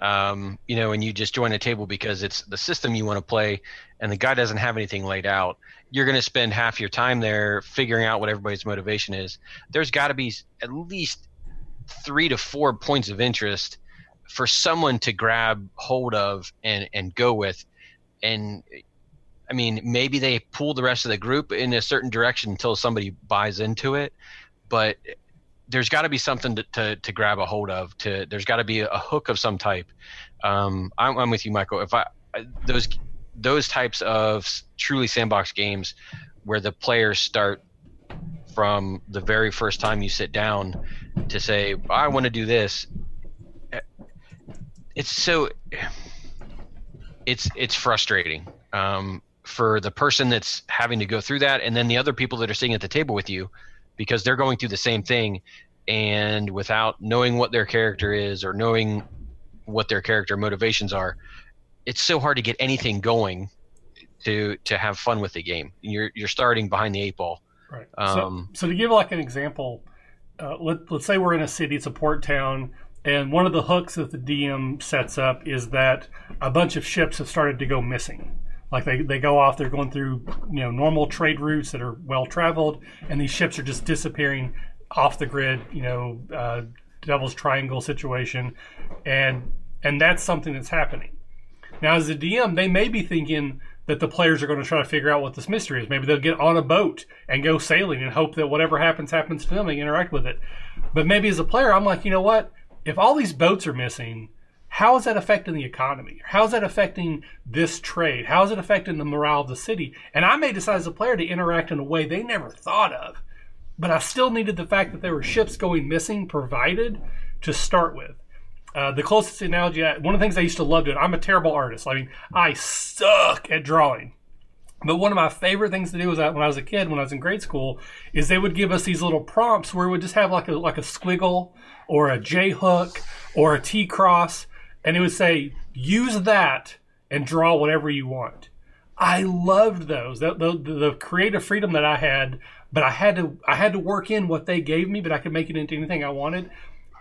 um, you know, and you just join a table because it's the system you want to play, and the guy doesn't have anything laid out, you're going to spend half your time there figuring out what everybody's motivation is. There's got to be at least three to four points of interest for someone to grab hold of and and go with, and I mean, maybe they pull the rest of the group in a certain direction until somebody buys into it, but there's got to be something to, to, to grab a hold of. To there's got to be a hook of some type. Um, I'm, I'm with you, Michael. If I those those types of truly sandbox games where the players start from the very first time you sit down to say I want to do this. eh, It's so it's it's frustrating um, for the person that's having to go through that, and then the other people that are sitting at the table with you because they're going through the same thing, and without knowing what their character is or knowing what their character motivations are, it's so hard to get anything going to to have fun with the game. You're you're starting behind the eight ball. Right. Um, so, so to give like an example, uh, let, let's say we're in a city, it's a port town, and one of the hooks that the DM sets up is that a bunch of ships have started to go missing. Like they, they go off, they're going through you know normal trade routes that are well traveled, and these ships are just disappearing off the grid. You know, uh, Devil's Triangle situation, and and that's something that's happening. Now, as a DM, they may be thinking that the players are going to try to figure out what this mystery is. Maybe they'll get on a boat and go sailing and hope that whatever happens happens to them. They interact with it. But maybe as a player, I'm like, you know what? If all these boats are missing, how is that affecting the economy? How is that affecting this trade? How is it affecting the morale of the city? And I may decide as a player to interact in a way they never thought of. But I still needed the fact that there were ships going missing provided to start with. Uh, the closest analogy, I, one of the things I used to love doing, I'm a terrible artist. I mean, I suck at drawing. But one of my favorite things to do was that when I was a kid, when I was in grade school, is they would give us these little prompts where we would just have like a like a squiggle or a J hook or a T cross, and it would say use that and draw whatever you want. I loved those. The, the, the creative freedom that I had, but I had to I had to work in what they gave me, but I could make it into anything I wanted.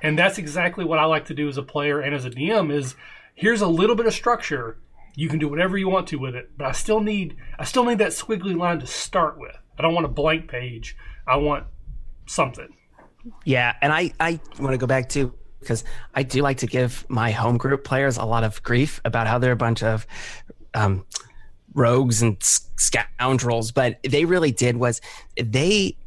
And that's exactly what I like to do as a player and as a DM is here's a little bit of structure. You can do whatever you want to with it, but I still need I still need that squiggly line to start with. I don't want a blank page. I want something. Yeah, and I I want to go back to because I do like to give my home group players a lot of grief about how they're a bunch of um, rogues and scoundrels, but they really did was they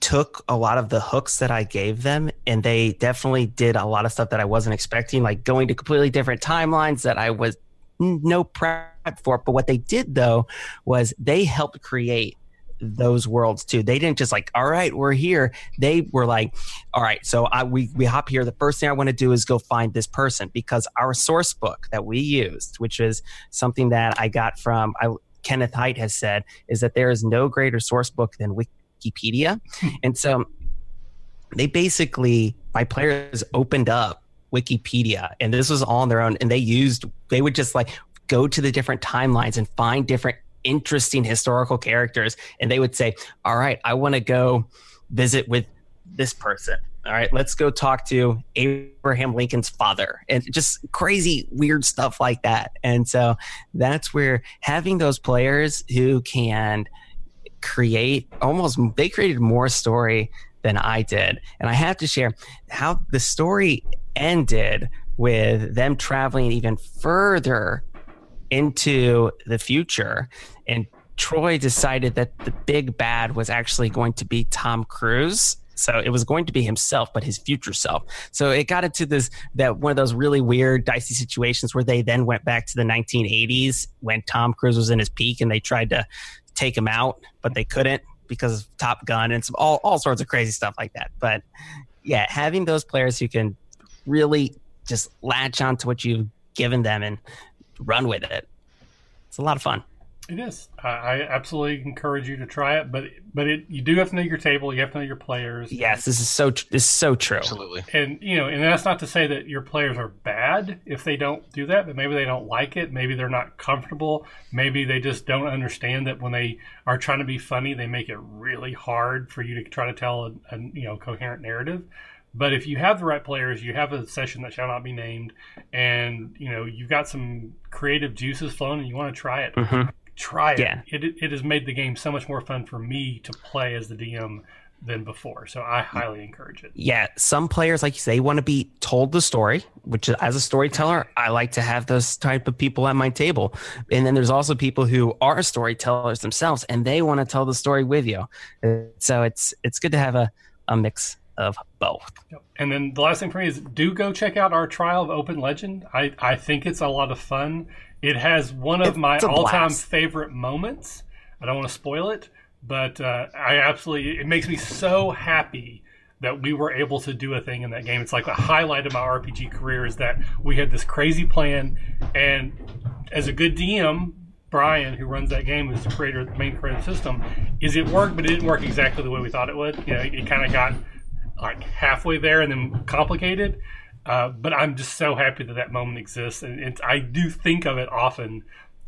took a lot of the hooks that I gave them and they definitely did a lot of stuff that I wasn't expecting, like going to completely different timelines that I was no prep for. But what they did though was they helped create those worlds too. They didn't just like, all right, we're here. They were like, all right, so I, we we hop here. The first thing I want to do is go find this person because our source book that we used, which is something that I got from I, Kenneth Hite has said, is that there is no greater source book than Wikipedia, hmm. and so they basically my players opened up Wikipedia, and this was all on their own, and they used they would just like go to the different timelines and find different interesting historical characters and they would say all right i want to go visit with this person. All right let's go talk to abraham lincoln's father and just crazy weird stuff like that. And so that's where having those players who can create almost they created more story than i did. And i have to share how the story ended with them traveling even further into the future and Troy decided that the big bad was actually going to be Tom Cruise. So it was going to be himself, but his future self. So it got into this that one of those really weird, dicey situations where they then went back to the 1980s when Tom Cruise was in his peak, and they tried to take him out, but they couldn't because of Top Gun and some all all sorts of crazy stuff like that. But yeah, having those players who can really just latch onto what you've given them and run with it, it's a lot of fun. It is. I, I absolutely encourage you to try it, but but it you do have to know your table. You have to know your players. Yes, this is so this is so true. Absolutely. And you know, and that's not to say that your players are bad if they don't do that, but maybe they don't like it. Maybe they're not comfortable. Maybe they just don't understand that when they are trying to be funny, they make it really hard for you to try to tell a, a you know coherent narrative. But if you have the right players, you have a session that shall not be named, and you know you've got some creative juices flowing, and you want to try it. Mm-hmm try it. Yeah. It, it has made the game so much more fun for me to play as the DM than before. So I highly encourage it. Yeah, some players like you say want to be told the story, which as a storyteller, I like to have those type of people at my table. And then there's also people who are storytellers themselves and they want to tell the story with you. So it's it's good to have a, a mix of both. And then the last thing for me is do go check out our trial of Open Legend. I, I think it's a lot of fun. It has one of it's my all time favorite moments. I don't want to spoil it, but uh, I absolutely, it makes me so happy that we were able to do a thing in that game. It's like a highlight of my RPG career is that we had this crazy plan, and as a good DM, Brian, who runs that game, is the creator, the main creator of the system, is it worked, but it didn't work exactly the way we thought it would. You know, it, it kind of got like halfway there and then complicated. Uh, but I'm just so happy that that moment exists, and I do think of it often.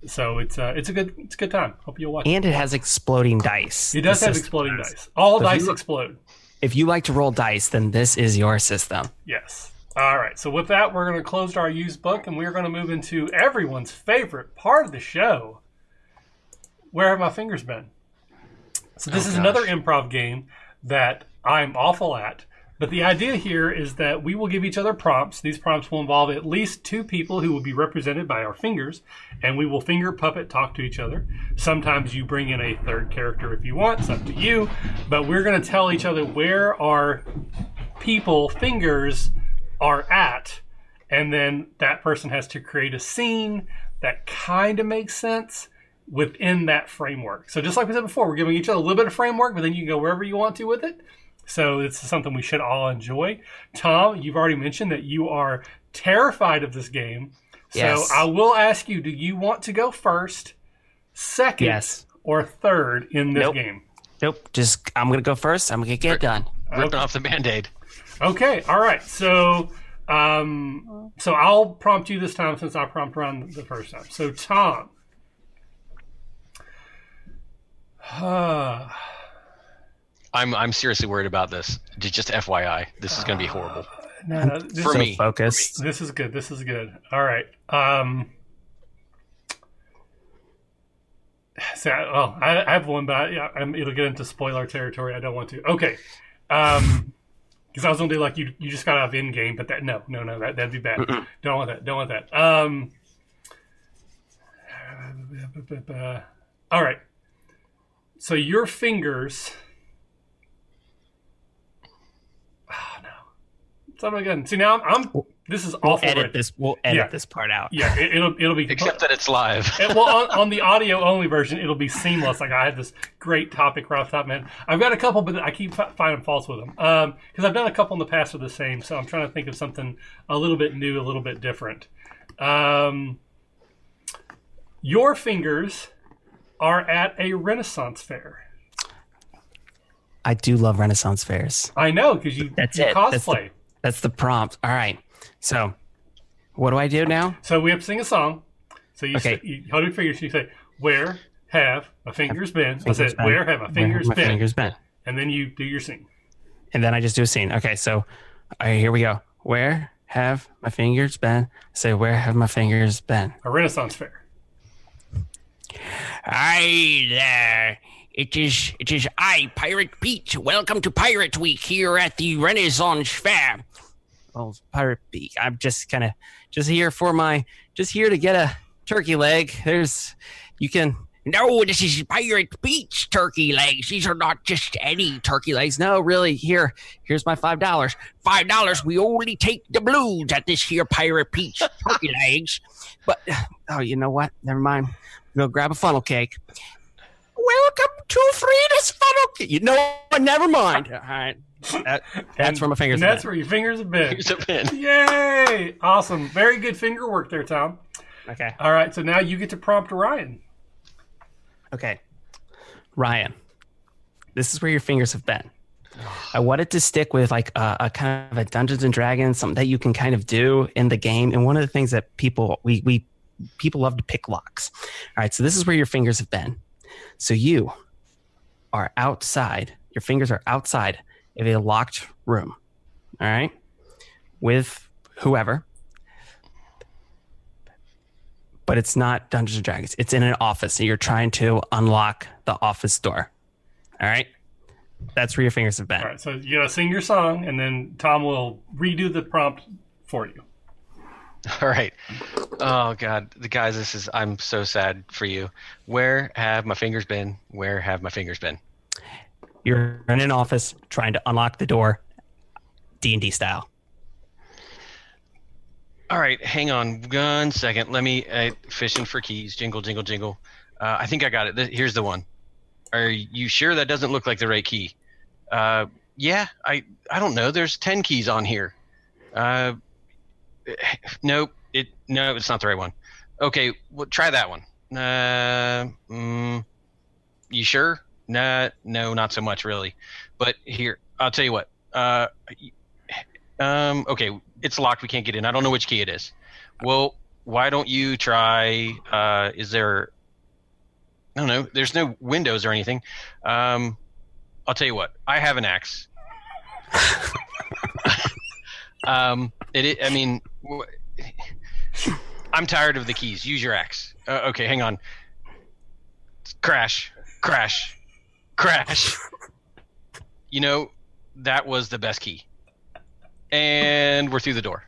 So it's uh, it's a good it's a good time. Hope you'll watch. And it, it has exploding dice. It does have exploding dice. dice. All so dice you, explode. If you like to roll dice, then this is your system. Yes. All right. So with that, we're going to close our used book, and we're going to move into everyone's favorite part of the show. Where have my fingers been? So this oh, is gosh. another improv game that I'm awful at. But the idea here is that we will give each other prompts. These prompts will involve at least two people who will be represented by our fingers, and we will finger puppet talk to each other. Sometimes you bring in a third character if you want, it's up to you. But we're going to tell each other where our people fingers are at, and then that person has to create a scene that kind of makes sense within that framework. So just like we said before, we're giving each other a little bit of framework, but then you can go wherever you want to with it. So it's something we should all enjoy. Tom, you've already mentioned that you are terrified of this game. So yes. I will ask you, do you want to go first, second, yes. or third in this nope. game? Nope. Just I'm gonna go first. I'm gonna get it done. Ripping okay. off the band-aid. Okay, all right. So Um, so I'll prompt you this time since I prompted Ryan the first time. So Tom. Uh, I'm I'm seriously worried about this. Just FYI, this is going to be horrible no, no, this, for so me. focused. this is good. This is good. All right. Um, so, well, I, I have one, but I, yeah, I'm, it'll get into spoiler territory. I don't want to. Okay. Um, because I was gonna do like you, you just got out of in game, but that no, no, no, that that'd be bad. Don't want that. Don't want that. Um. all right. So your fingers. Oh no. Tell me again. See now I'm. I'm this is We'll awful. edit right- this. We'll edit Yeah. this part out. Yeah, it, it'll it'll be Except that it's live. and, well, on, on the audio only version, it'll be seamless. Like I had this great topic right off the top of my head. I've got a couple, but I keep finding faults with them because I've done a couple in the past with the same. So I'm trying to think of something a little bit new, a little bit different. Um, your fingers are at a Renaissance fair. I do love Renaissance fairs. I know because you, That's you it. That's the- cosplay. That's the prompt. All right. So, what do I do now? So we have to sing a song. So you, Okay. say, you hold your fingers. You say, "Where have my fingers been?" I Fingers said, been. "Where have my fingers have my been?" fingers been? And then you do your sing. And then I just do a scene. Okay. So, all right, here we go. Where have my fingers been? Say, where have my fingers been? A Renaissance fair. Hi there. It is it is I, Pirate Pete. Welcome to Pirate Week here at the Renaissance Fair. Well, Pirate Beak. I'm just kind of just here for my, just here to get a turkey leg. There's, you can, No, this is Pirate Pete's turkey legs. These are not just any turkey legs. no, really, here, here's my five dollars. Five dollars. We only take the blues at this here Pirate Pete's turkey legs. But oh, you know what? Never mind. Go grab a funnel cake. Welcome to Frida's Funnel. Okay, You know what? Never mind. All right. That, that's where my fingers. And that's been. where your fingers have been. Here's a pin. Yay! Awesome. Very good finger work there, Tom. Okay. All right, so now you get to prompt Ryan. Okay. Ryan, this is where your fingers have been. I wanted to stick with like a, a kind of a Dungeons and Dragons, something that you can kind of do in the game. And one of the things that people we we people love to pick locks. All right, so this is where your fingers have been. So you are outside. Your fingers are outside of a locked room. All right, with whoever. But it's not Dungeons and Dragons. It's in an office, and you're trying to unlock the office door. All right, that's where your fingers have been. All right, so you gotta sing your song, and then Tom will redo the prompt for you. All right. Oh God, the guys, this is. I'm so sad for you. Where have my fingers been? Where have my fingers been? You're in an office trying to unlock the door, D and D style. All right, hang on one second. Let me uh, fishing for keys. Jingle, jingle, jingle. Uh, I think I got it. Th- Here's the one. Are you sure that doesn't look like the right key? Uh, yeah, I I don't know. There's ten keys on here. Uh, nope. It no, it's not the right one. Okay, well, try that one. Uh, mm, you sure? Nah, no, not so much really. But here, I'll tell you what. Uh, um, okay, it's locked. We can't get in. I don't know which key it is. Well, why don't you try? Uh, is there? I don't know. There's no windows or anything. Um, I'll tell you what. I have an axe. um, it. I mean, I'm tired of the keys. Use your axe. Uh, okay, hang on. Crash, crash, crash. You know, that was the best key. And we're through the door.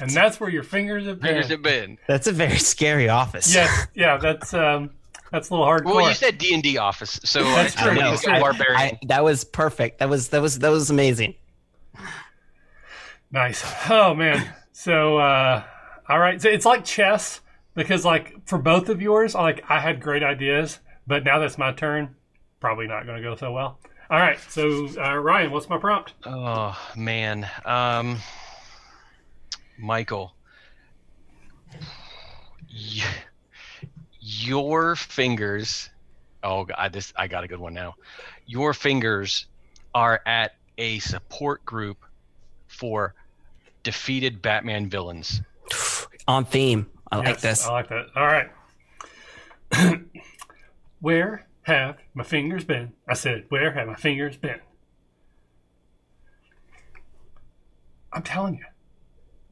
And that's where your fingers have been. Fingers have been. That's a very scary office. Yes, yeah, that's um, that's a little hardcore. Well, you said D and D office, so That's I true, think I know. that's it's true. barbarian. I, that was perfect. That was that was that was amazing. Nice. Oh man. So uh all right. So it's like chess because like for both of yours, like I had great ideas, but now that's my turn. Probably not going to go so well. All right. So uh, Ryan, what's my prompt? Oh man, um, Michael, your fingers. Oh God, this I got a good one now. Your fingers are at a support group for defeated Batman villains. On theme. I like this. I like that. All right. where have my fingers been? I said, where have my fingers been? I'm telling you,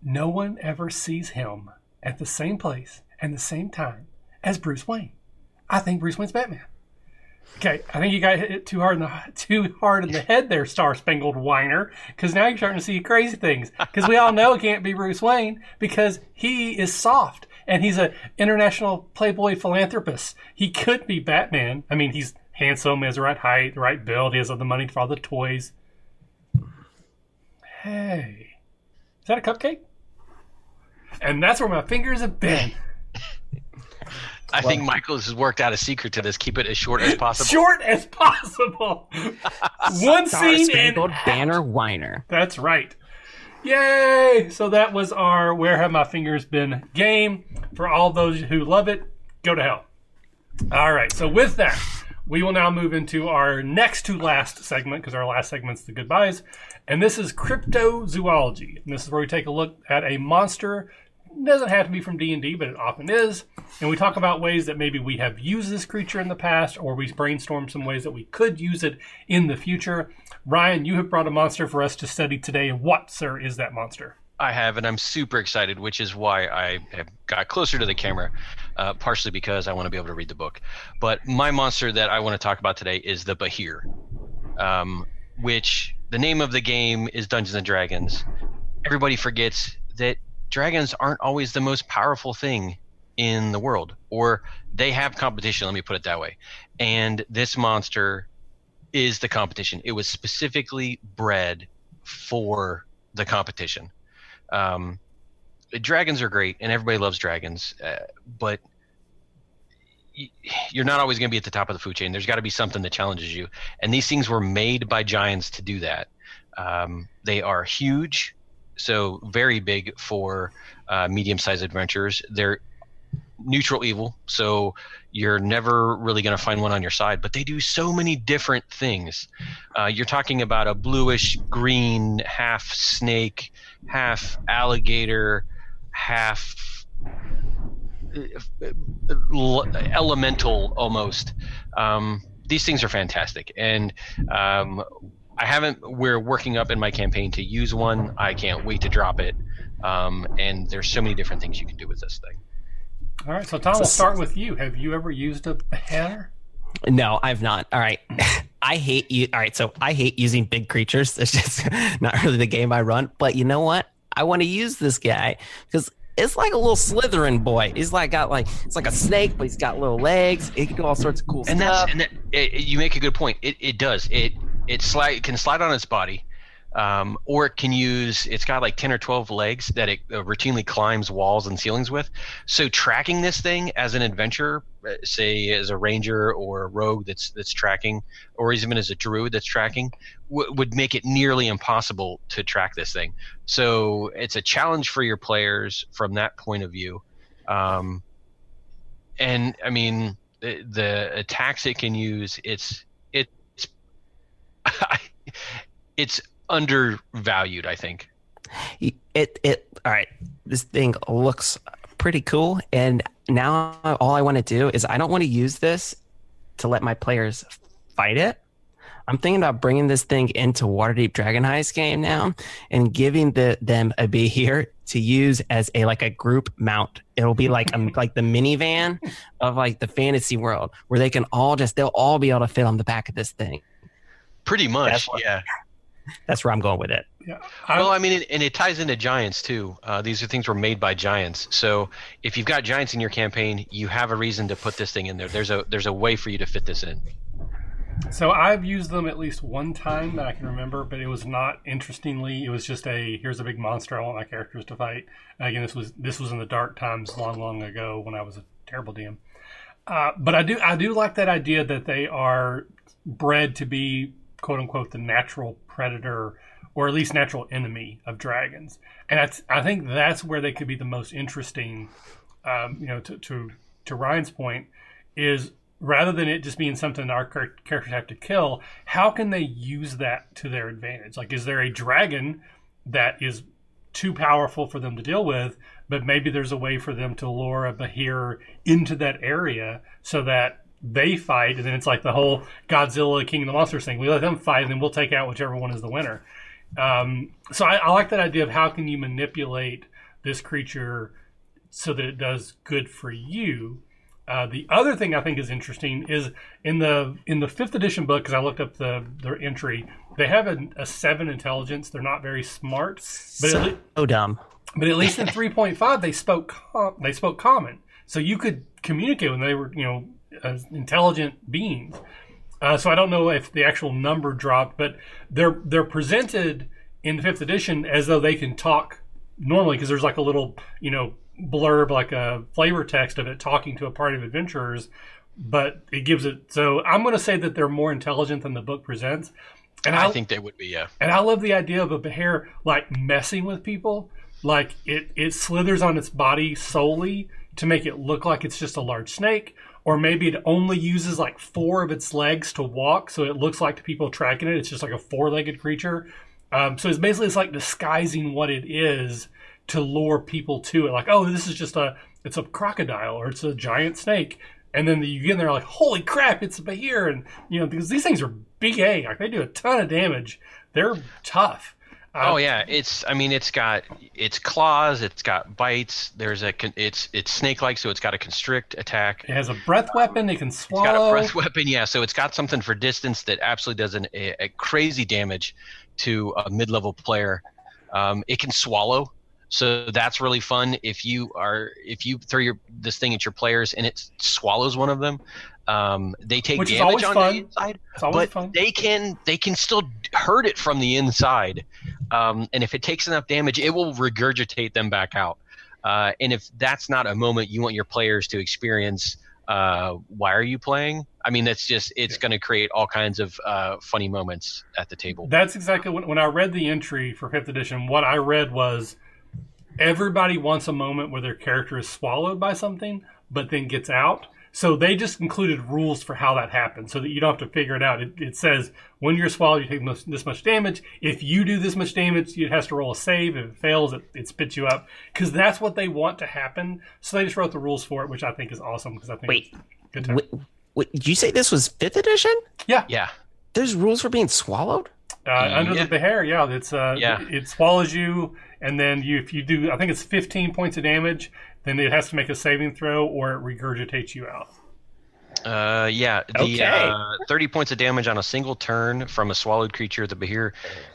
no one ever sees him at the same place and the same time as Bruce Wayne. I think Bruce Wayne's Batman. Okay, I think you got hit too hard in the too hard in the head there, Star Spangled Whiner. Because now you're starting to see crazy things. Because we all know it can't be Bruce Wayne because he is soft and he's an international playboy philanthropist. He could be Batman. I mean, he's handsome, he has the right height, the right build, he has all the money for all the toys. Hey, is that a cupcake? And that's where my fingers have been. I think Michael has worked out a secret to this. Keep it as short as possible. Short as possible. One Star scene Spangled and Banner Whiner. That's right. Yay! So that was our Where Have My Fingers Been game. For all those who love it, go to hell. All right, so with that, we will now move into our next to last segment because our last segment's the goodbyes. And this is cryptozoology. And this is where we take a look at a monster. Doesn't have to be from D&D, but it often is. And we talk about ways that maybe we have used this creature in the past or we brainstorm some ways that we could use it in the future. Ryan, you have brought a monster for us to study today. What, sir, is that monster? I have, and I'm super excited, which is why I have got closer to the camera, uh, partially because I want to be able to read the book. But my monster that I want to talk about today is the Behir, um, which the name of the game is Dungeons and Dragons. Everybody forgets that dragons aren't always the most powerful thing in the world, or they have competition. Let me put it that way. And this monster is the competition. It was specifically bred for the competition. Um, dragons are great, and everybody loves dragons, uh, but you're not always going to be at the top of the food chain. There's got to be something that challenges you, and these things were made by giants to do that. Um, they are huge, so very big for uh, medium-sized adventurers. They're neutral evil, so you're never really going to find one on your side. But they do so many different things. Uh, you're talking about a bluish green, half snake, half alligator, half uh, elemental almost. Um, these things are fantastic, and um, I haven't. We're working up in my campaign to use one. I can't wait to drop it. Um, and there's so many different things you can do with this thing. All right, so Tom, we'll start with you. Have you ever used a banner? No, I've not. All right. I hate you. All right. So I hate using big creatures. It's just not really the game I run. But you know what? I want to use this guy because it's like a little Slytherin boy. He's like got like it's like a snake, but he's got little legs. He can do all sorts of cool and stuff. that's and that, it, it- you make a good point. It it does it it slide can slide on its body, um, or it can use. It's got like ten or twelve legs that it uh, routinely climbs walls and ceilings with. So tracking this thing as an adventurer, uh, say as a ranger or a rogue that's that's tracking, or even as a druid that's tracking, w- would make it nearly impossible to track this thing. So it's a challenge for your players from that point of view. Um, and I mean the, the attacks it can use it's it's undervalued I think. It it all right. This thing looks pretty cool. And now all i want to do is i don't want to use this to let my players fight it. I'm thinking about bringing this thing into waterdeep dragon heist game now and giving the them a Behir to use as a like a group mount. It'll be like um like the minivan of like the fantasy world where they can all just they'll all be able to fit on the back of this thing pretty much That's what- yeah that's where i'm going with it Yeah. I, well I mean it, and it ties into giants too uh, these are things were made by giants so if you've got giants in your campaign you have a reason to put this thing in there there's a there's a way for you to fit this in so I've used them at least one time that I can remember, but it was not interestingly. It was just a here's a big monster I want my characters to fight. Again, this was this was in the dark times, long, long ago when I was a terrible DM. Uh, but I do I do like that idea that they are bred to be quote unquote the natural predator or at least natural enemy of dragons, and that's, I think that's where they could be the most interesting. Um, you know, to, to to Ryan's point, is rather than it just being something our characters have to kill, how can they use that to their advantage? Like, is there a dragon that is too powerful for them to deal with. But maybe there's a way for them to lure a Behir into that area so that they fight, and then it's like the whole Godzilla King of the Monsters thing. We let them fight, and then we'll take out whichever one is the winner. Um, so I, I like that idea of how can you manipulate this creature so that it does good for you. Uh, the other thing I think is interesting is in the in the fifth edition book because I looked up the their entry. They have a, a seven intelligence. They're not very smart, but at, le- So dumb. but at least in three point five they spoke com- they spoke common, so you could communicate when they were you know as intelligent beings. Uh, so I don't know if the actual number dropped, but they're they're presented in the fifth edition as though they can talk normally because there's like a little you know blurb like a flavor text of it talking to a party of adventurers, but it gives it. So I'm going to say that they're more intelligent than the book presents, and I think they would be. Yeah. and I love the idea of a bear like messing with people. Like it, it slithers on its body solely to make it look like it's just a large snake, or maybe it only uses like four of its legs to walk, so it looks like to people tracking it, it's just like a four-legged creature. Um, so it's basically it's like disguising what it is to lure people to it. Like, oh, this is just a it's a crocodile or it's a giant snake, and then you get in there like, holy crap, it's a behir, and you know because these things are big A, like they do a ton of damage. They're tough. Uh, Oh yeah, it's. I mean, it's got it's claws. It's got bites. There's a. con- It's it's snake like, so it's got a constrict attack. It has a breath weapon. It can swallow. It's got a breath weapon. Yeah, so it's got something for distance that absolutely does an, a, a crazy damage to a mid-level player. Um, it can swallow, so that's really fun. If you are if you throw your this thing at your players and it swallows one of them, um, they take Which damage on fun. the inside It's but fun. they can they can still hurt it from the inside um, and if it takes enough damage it will regurgitate them back out uh, and if that's not a moment you want your players to experience uh, why are you playing i mean that's just it's going to create all kinds of uh, funny moments at the table That's exactly when, when I read the entry for fifth edition. What I read was everybody wants a moment where their character is swallowed by something, but then gets out. So they just included rules for how that happens, so that you don't have to figure it out. It, it says when you're swallowed, you take this, this much damage. If you do this much damage, it has to roll a save. If it fails, it, it spits you up because that's what they want to happen. So they just wrote the rules for it, which I think is awesome because I think Wait. it's good time. Wait, wait, did you say this was fifth edition? yeah yeah. There's rules for being swallowed. Uh, under Yeah. the Behir, yeah, it's uh, Yeah. it, it swallows you, and then you if you do, I think it's 15 points of damage, then it has to make a saving throw or it regurgitates you out. Uh, yeah, the Okay. uh, 30 points of damage on a single turn from a swallowed creature, the Behir,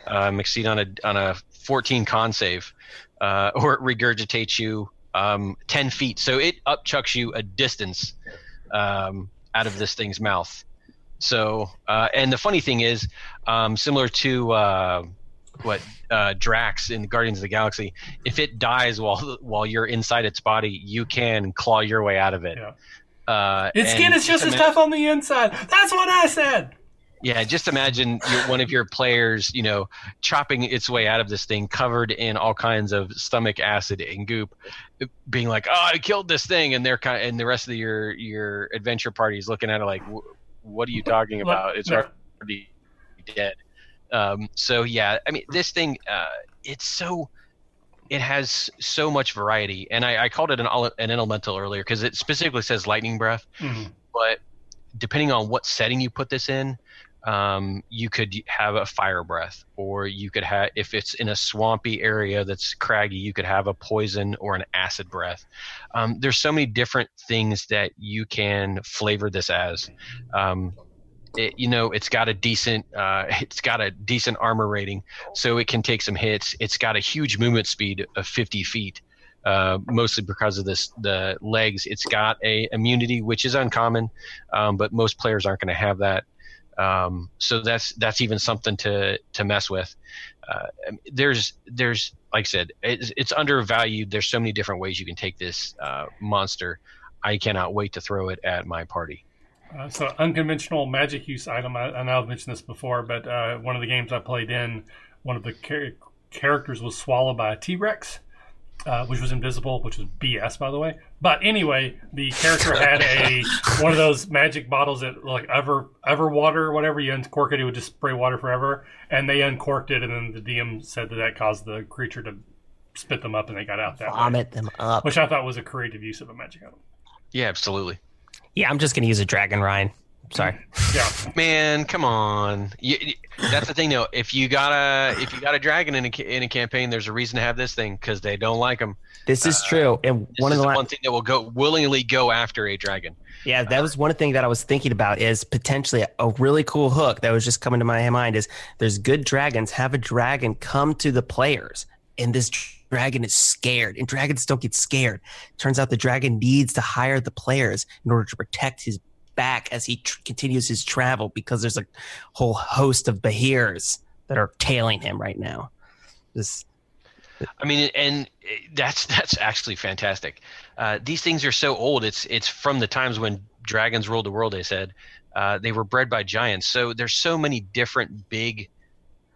uh, exceed on a on a 14 con save, uh, or it regurgitates you um, 10 feet. So it upchucks you a distance um, out of this thing's mouth. So, uh, and the funny thing is, um, similar to uh, what uh, Drax in Guardians of the Galaxy, if it dies while while you're inside its body, you can claw your way out of it. Yeah. Uh, Its skin is just as tough on the inside. That's what I said. Yeah, just imagine your, one of your players, you know, chopping its way out of this thing, covered in all kinds of stomach acid and goop, being like, "Oh, I killed this thing," and they're kind, of, and the rest of your your adventure party is looking at it like, "What are you talking about? It's already dead." Um, so yeah, I mean, this thing, uh, it's so. It has so much variety, and I, I called it an, an elemental earlier because it specifically says lightning breath Mhm. but depending on what setting you put this in, um, you could have a fire breath, or you could have, if it's in a swampy area that's craggy, you could have a poison or an acid breath. Um, there's so many different things that you can flavor this as. Um, it, you know, it's got a decent, uh, it's got a decent armor rating, so it can take some hits. It's got a huge movement speed of 50 feet uh, mostly because of this the legs. It's got a immunity which is uncommon, um, but most players aren't going to have that. Um, so that's that's even something to to mess with. Uh, there's there's like I said, it's, it's undervalued. There's so many different ways you can take this uh, monster. I cannot wait to throw it at my party. Uh, so unconventional magic use item. I, I know I've mentioned this before, but uh, one of the games I played in, one of the char- characters was swallowed by a T Rex. Uh, which was invisible, which was BS, by the way. But anyway, the character had a one of those magic bottles that like ever ever water or whatever. You uncork it, it would just spray water forever. And they uncorked it, and then the DM said that that caused the creature to spit them up and they got out that way, Vomit them up. which I thought was a creative use of a magic item. Yeah, absolutely. Yeah, I'm just gonna use a dragon, Ryan. Sorry. Yeah, Man, come on. You, you- that's the thing, though. If you got a if you got a dragon in a in a campaign, there's a reason to have this thing because they don't like them. This is true. Uh, and one is of the the one thing that will go willingly go after a dragon. Yeah, that was one thing that I was thinking about is potentially a really cool hook that was just coming to my mind is there's good dragons. Have a dragon come to the players, and this dragon is scared, and dragons don't get scared. Turns out the dragon needs to hire the players in order to protect his back as he tr- continues his travel because there's a whole host of Behirs that are tailing him right now. This I mean, and that's that's actually fantastic. Uh, these things are so old. It's it's from the times when dragons ruled the world. They said uh, they were bred by giants. So there's so many different big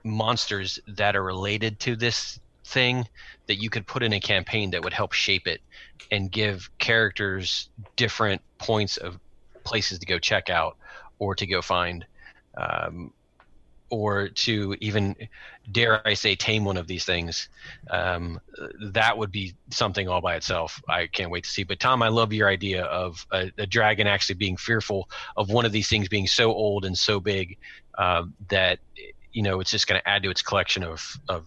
monsters that are related to this thing that you could put in a campaign that would help shape it and give characters different points of places to go check out or to go find. Um, or to even dare I say tame one of these things, um, that would be something all by itself. I can't wait to see. But Tom, I love your idea of a, a dragon actually being fearful of one of these things being so old and so big uh, that you know it's just going to add to its collection of of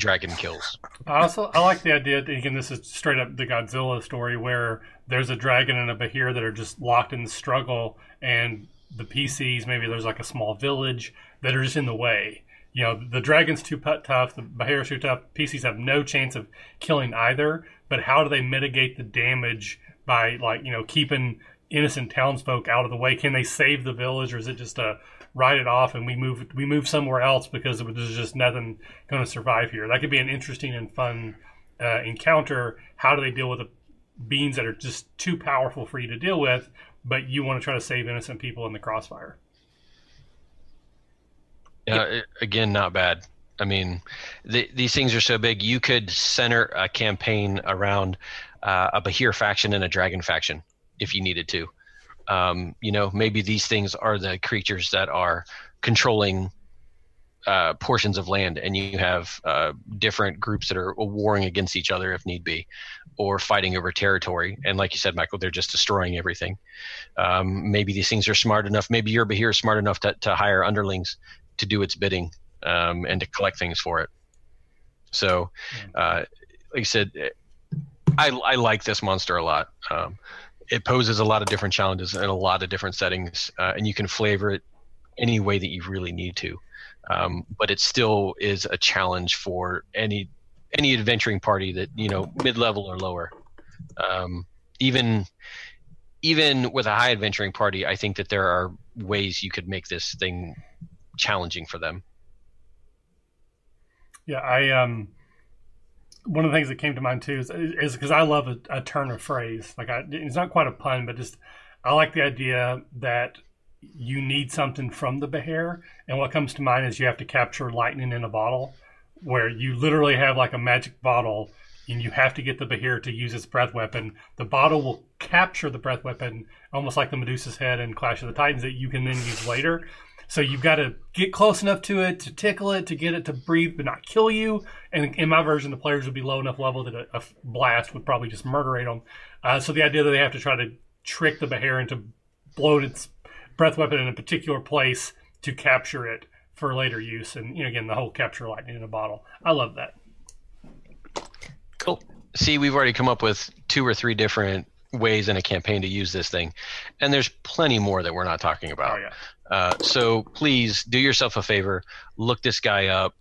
dragon kills. I also I like the idea. That, again, this is straight up the Godzilla story where there's a dragon and a Behir that are just locked in the struggle, and the PCs maybe there's like a small village that are just in the way. You know, the dragon's too tough, the Behir's too tough. PCs have no chance of killing either. But how do they mitigate the damage by like you know keeping innocent townsfolk out of the way? Can they save the village, or is it just a write it off and we move we move somewhere else because there's just nothing going to survive here? That could be an interesting and fun uh, encounter. How do they deal with the beings that are just too powerful for you to deal with, but you want to try to save innocent people in the crossfire? Uh, it- again, not bad. I mean, the, these things are so big. You could center a campaign around uh, a Behir faction and a Dragon faction if you needed to. Um, you know, maybe these things are the creatures that are controlling uh, portions of land, and you have uh, different groups that are warring against each other if need be, or fighting over territory. And like you said, Michael, they're just destroying everything. Um, maybe these things are smart enough. Maybe your is smart enough to, to hire underlings to do its bidding um, and to collect things for it. So, uh, like I said, I, I like this monster a lot. Um, it poses a lot of different challenges in a lot of different settings, uh, and you can flavor it any way that you really need to. Um, but it still is a challenge for any any adventuring party that you know mid level or lower. Um, even even with a high adventuring party, I think that there are ways you could make this thing challenging for them. Yeah, I um, one of the things that came to mind too is because I love a, a turn of phrase. Like I, it's not quite a pun, but just I like the idea that you need something from the Behir, and what comes to mind is you have to capture lightning in a bottle, where you literally have like a magic bottle. And you have to get the Behir to use its breath weapon. The bottle will capture the breath weapon, almost like the Medusa's head in Clash of the Titans, that you can then use later. So you've got to get close enough to it to tickle it to get it to breathe but not kill you. And in my version, the players would be low enough level that a, a blast would probably just murderate them. Uh, so the idea that they have to try to trick the Behir into blowing its breath weapon in a particular place to capture it for later use, and you know, again, the whole capture lightning in a bottle. I love that. cool. See, we've already come up with two or three different ways in a campaign to use this thing, and there's plenty more that we're not talking about. Oh yeah. Uh, so please do yourself a favor, look this guy up.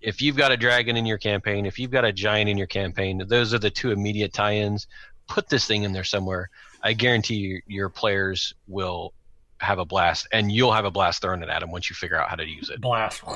If you've got a dragon in your campaign, if you've got a giant in your campaign, those are the two immediate tie-ins. Put this thing in there somewhere. I guarantee you, your players will have a blast, and you'll have a blast throwing it at them once you figure out how to use it. blast.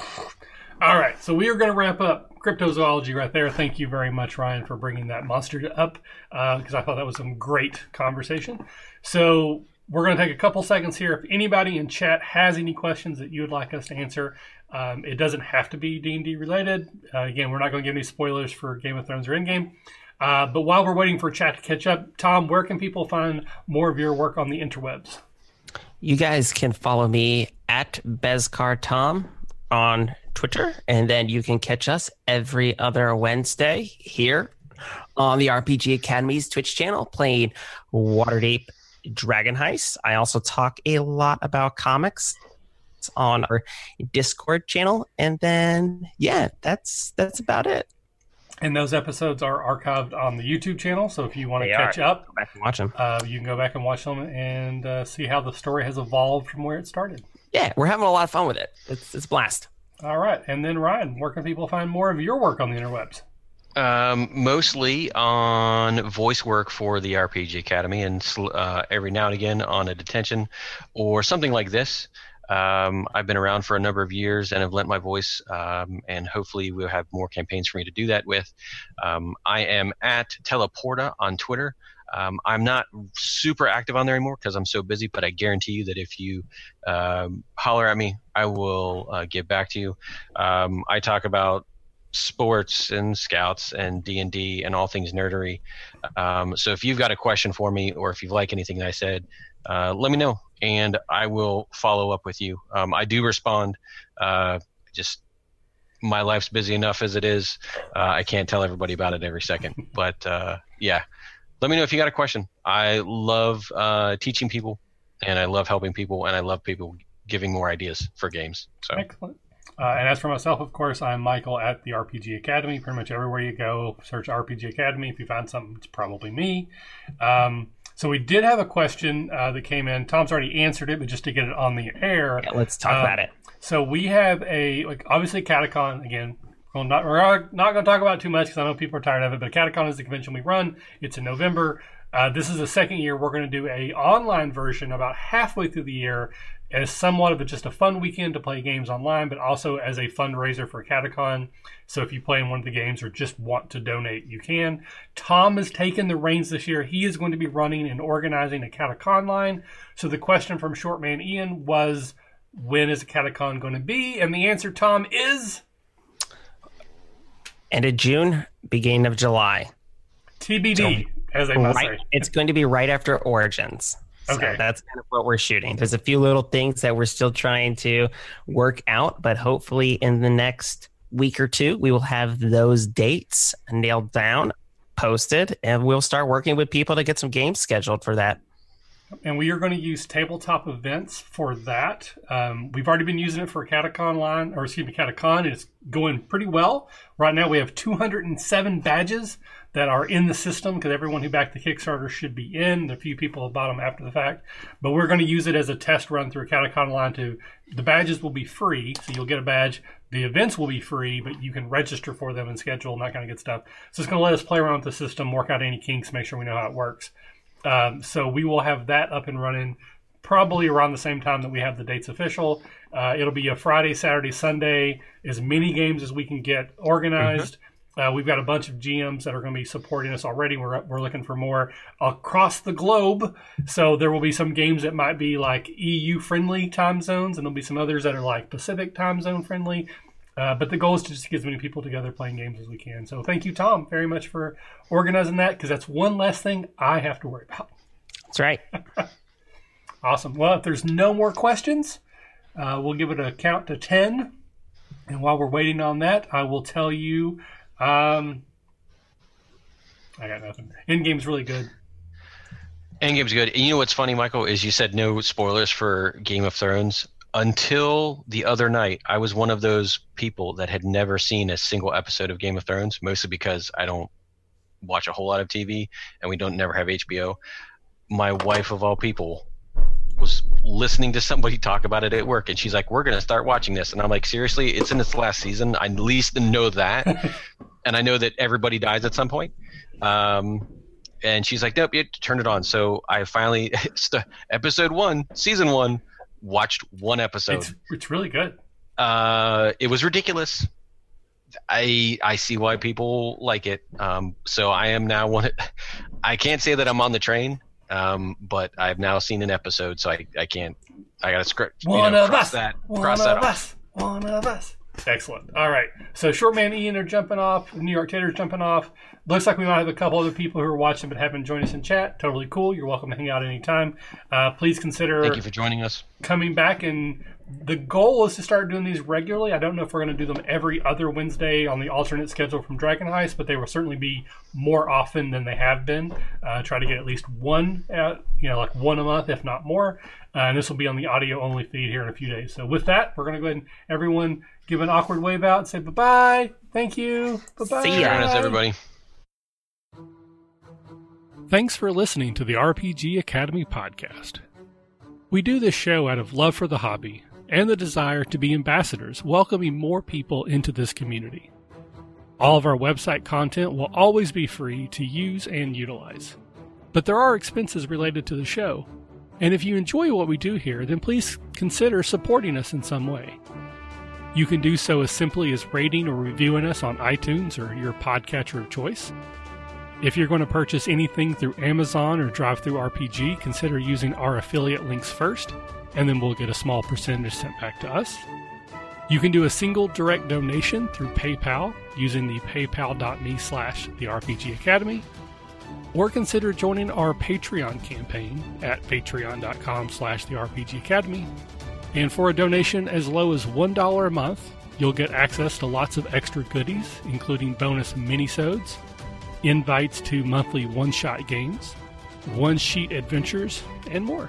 All right, so we are going to wrap up cryptozoology right there. Thank you very much, Ryan, for bringing that monster up because I thought that was some great conversation. So we're going to take a couple seconds here. If anybody in chat has any questions that you would like us to answer, um, it doesn't have to be D and D related. Uh, again, we're not going to give any spoilers for Game of Thrones or Endgame. Uh, but while we're waiting for chat to catch up, Tom, where can people find more of your work on the interwebs? You guys can follow me at BeskarTom on Twitter. And then you can catch us every other Wednesday here on the RPG Academy's Twitch channel playing Waterdeep Dragon Heist. I also talk a lot about comics on our Discord channel. And then yeah, that's that's about it. And those episodes are archived on the YouTube channel. So if you want to They catch are. up, Go back and watch them. uh, you can go back and watch them and uh, see how the story has evolved from where it started. Yeah, we're having a lot of fun with it. It's it's a blast. All right. And then, Ryan, where can people find more of your work on the interwebs? Um, mostly on voice work for the RPG Academy, and uh, every now and again on a detention or something like this. Um, I've been around for a number of years and have lent my voice, um, and hopefully we'll have more campaigns for me to do that with. Um, I am at Teleporta on Twitter. Um, I'm not super active on there anymore because I'm so busy, but I guarantee you that if you um, holler at me, I will uh, get back to you. Um, I talk about sports and scouts and d&d and all things nerdery. Um, so if you've got a question for me or if you like anything that i said uh, let me know and i will follow up with you. Um, i do respond uh, just my life's busy enough as it is. Uh, i can't tell everybody about it every second but uh, yeah. Let me know if you got a question. I love uh, teaching people and i love helping people and i love people giving more ideas for games so. Excellent. Uh, and as for myself, of course, I'm Michael at the RPG Academy. Pretty much everywhere you go, search RPG Academy. If you find something, it's probably me. Um, so we did have a question uh, that came in. Tom's already answered it, but just to get it on the air. Yeah, let's talk Uh, about it. So we have a like obviously KantCon again. Well, not, we're not, not going to talk about it too much because I know people are tired of it. But KantCon is the convention we run. It's in November. Uh, this is the second year we're going to do a online version about halfway through the year as somewhat of a, just a fun weekend to play games online, but also as a fundraiser for KantCon. So if you play in one of the games or just want to donate, you can. Tom has taken the reins this year. He is going to be running and organizing a KantCon line. So the question from Shortman Ian was, when is a KantCon going to be? And the answer, Tom, is End of June, beginning of July. TBD, as they must Right, say. it's going to be right after Origins. So Okay. that's kind of what we're shooting. There's a few little things that we're still trying to work out, but hopefully in the next week or two, we will have those dates nailed down, posted, and we'll start working with people to get some games scheduled for that. And we are going to use tabletop events for that. Um, we've already been using it for KantCon line, or excuse me, KantCon. and It's going pretty well. Right now, we have 207 badges that are in the system because everyone who backed the Kickstarter should be in. The few people have bought them after the fact, but we're going to use it as a test run through KantCon line. To the badges will be free, so you'll get a badge. The events will be free, but you can register for them and schedule and that kind of good stuff. So it's going to let us play around with the system, work out any kinks, make sure we know how it works. Um, so we will have that up and running probably around the same time that we have the dates official. Uh, it'll be a Friday, Saturday, Sunday, as many games as we can get organized. Uh, we've got a bunch of GMs that are going to be supporting us already. We're, we're looking for more across the globe. So there will be some games that might be like EU friendly time zones, and there'll be some others that are like Pacific time zone friendly. Uh, but the goal is to just get as many people together playing games as we can. So thank you, Tom, very much for organizing that because that's one less thing I have to worry about. That's right. Awesome. Well, if there's no more questions, uh, we'll give it a count to 10. And while we're waiting on that, I will tell you um, I got nothing. Endgame's really good. Endgame's good. And you know what's funny, Michael, is you said no spoilers for Game of Thrones. Until the other night, I was one of those people that had never seen a single episode of Game of Thrones, mostly because I don't watch a whole lot of TV and we don't never have HBO. My wife of all people was listening to somebody talk about it at work and she's like, We're gonna start watching this and I'm like, Seriously, it's in its last season. I at least know that. and I know that everybody dies at some point. Um and she's like, "Nope, you turn it on." So I finally, episode one, season one, watched one episode. It's, it's really good. Uh, it was ridiculous. I I see why people like it. Um, so I am now one. I can't say that I'm on the train, um, but I've now seen an episode, so I, I can't. I got a script. One know, of cross us. That One cross of that off. us. One of us. Excellent. All right. So Short Man Ian are jumping off. New York Tater's jumping off. Looks like we might have a couple other people who are watching but haven't joined us in chat. Totally cool. You're welcome to hang out anytime. Uh, please consider Thank you for joining us. coming back and the goal is to start doing these regularly. I don't know if we're going to do them every other Wednesday on the alternate schedule from Dragon Heist, but they will certainly be more often than they have been. Uh, try to get at least one, uh, you know, like one a month, if not more. Uh, and this will be on the audio only feed here in a few days. So with that, we're going to go ahead and everyone give an awkward wave out and say bye bye. Thank you. Bye bye. See ya. Join us, everybody. Thanks for listening to the RPG Academy podcast. We do this show out of love for the hobby and the desire to be ambassadors, welcoming more people into this community. All of our website content will always be free to use and utilize. But there are expenses related to the show, and if you enjoy what we do here, then please consider supporting us in some way. You can do so as simply as rating or reviewing us on iTunes or your podcatcher of choice. If you're going to purchase anything through Amazon or DriveThruRPG, consider using our affiliate links first, and then we'll get a small percentage sent back to us. You can do a single direct donation through PayPal using the paypal.me slash the RPG Academy, or consider joining our Patreon campaign at patreon.com slash the RPG Academy. And for a donation as low as $1 a month, you'll get access to lots of extra goodies, including bonus minisodes, invites to monthly one-shot games, one-sheet adventures, and more.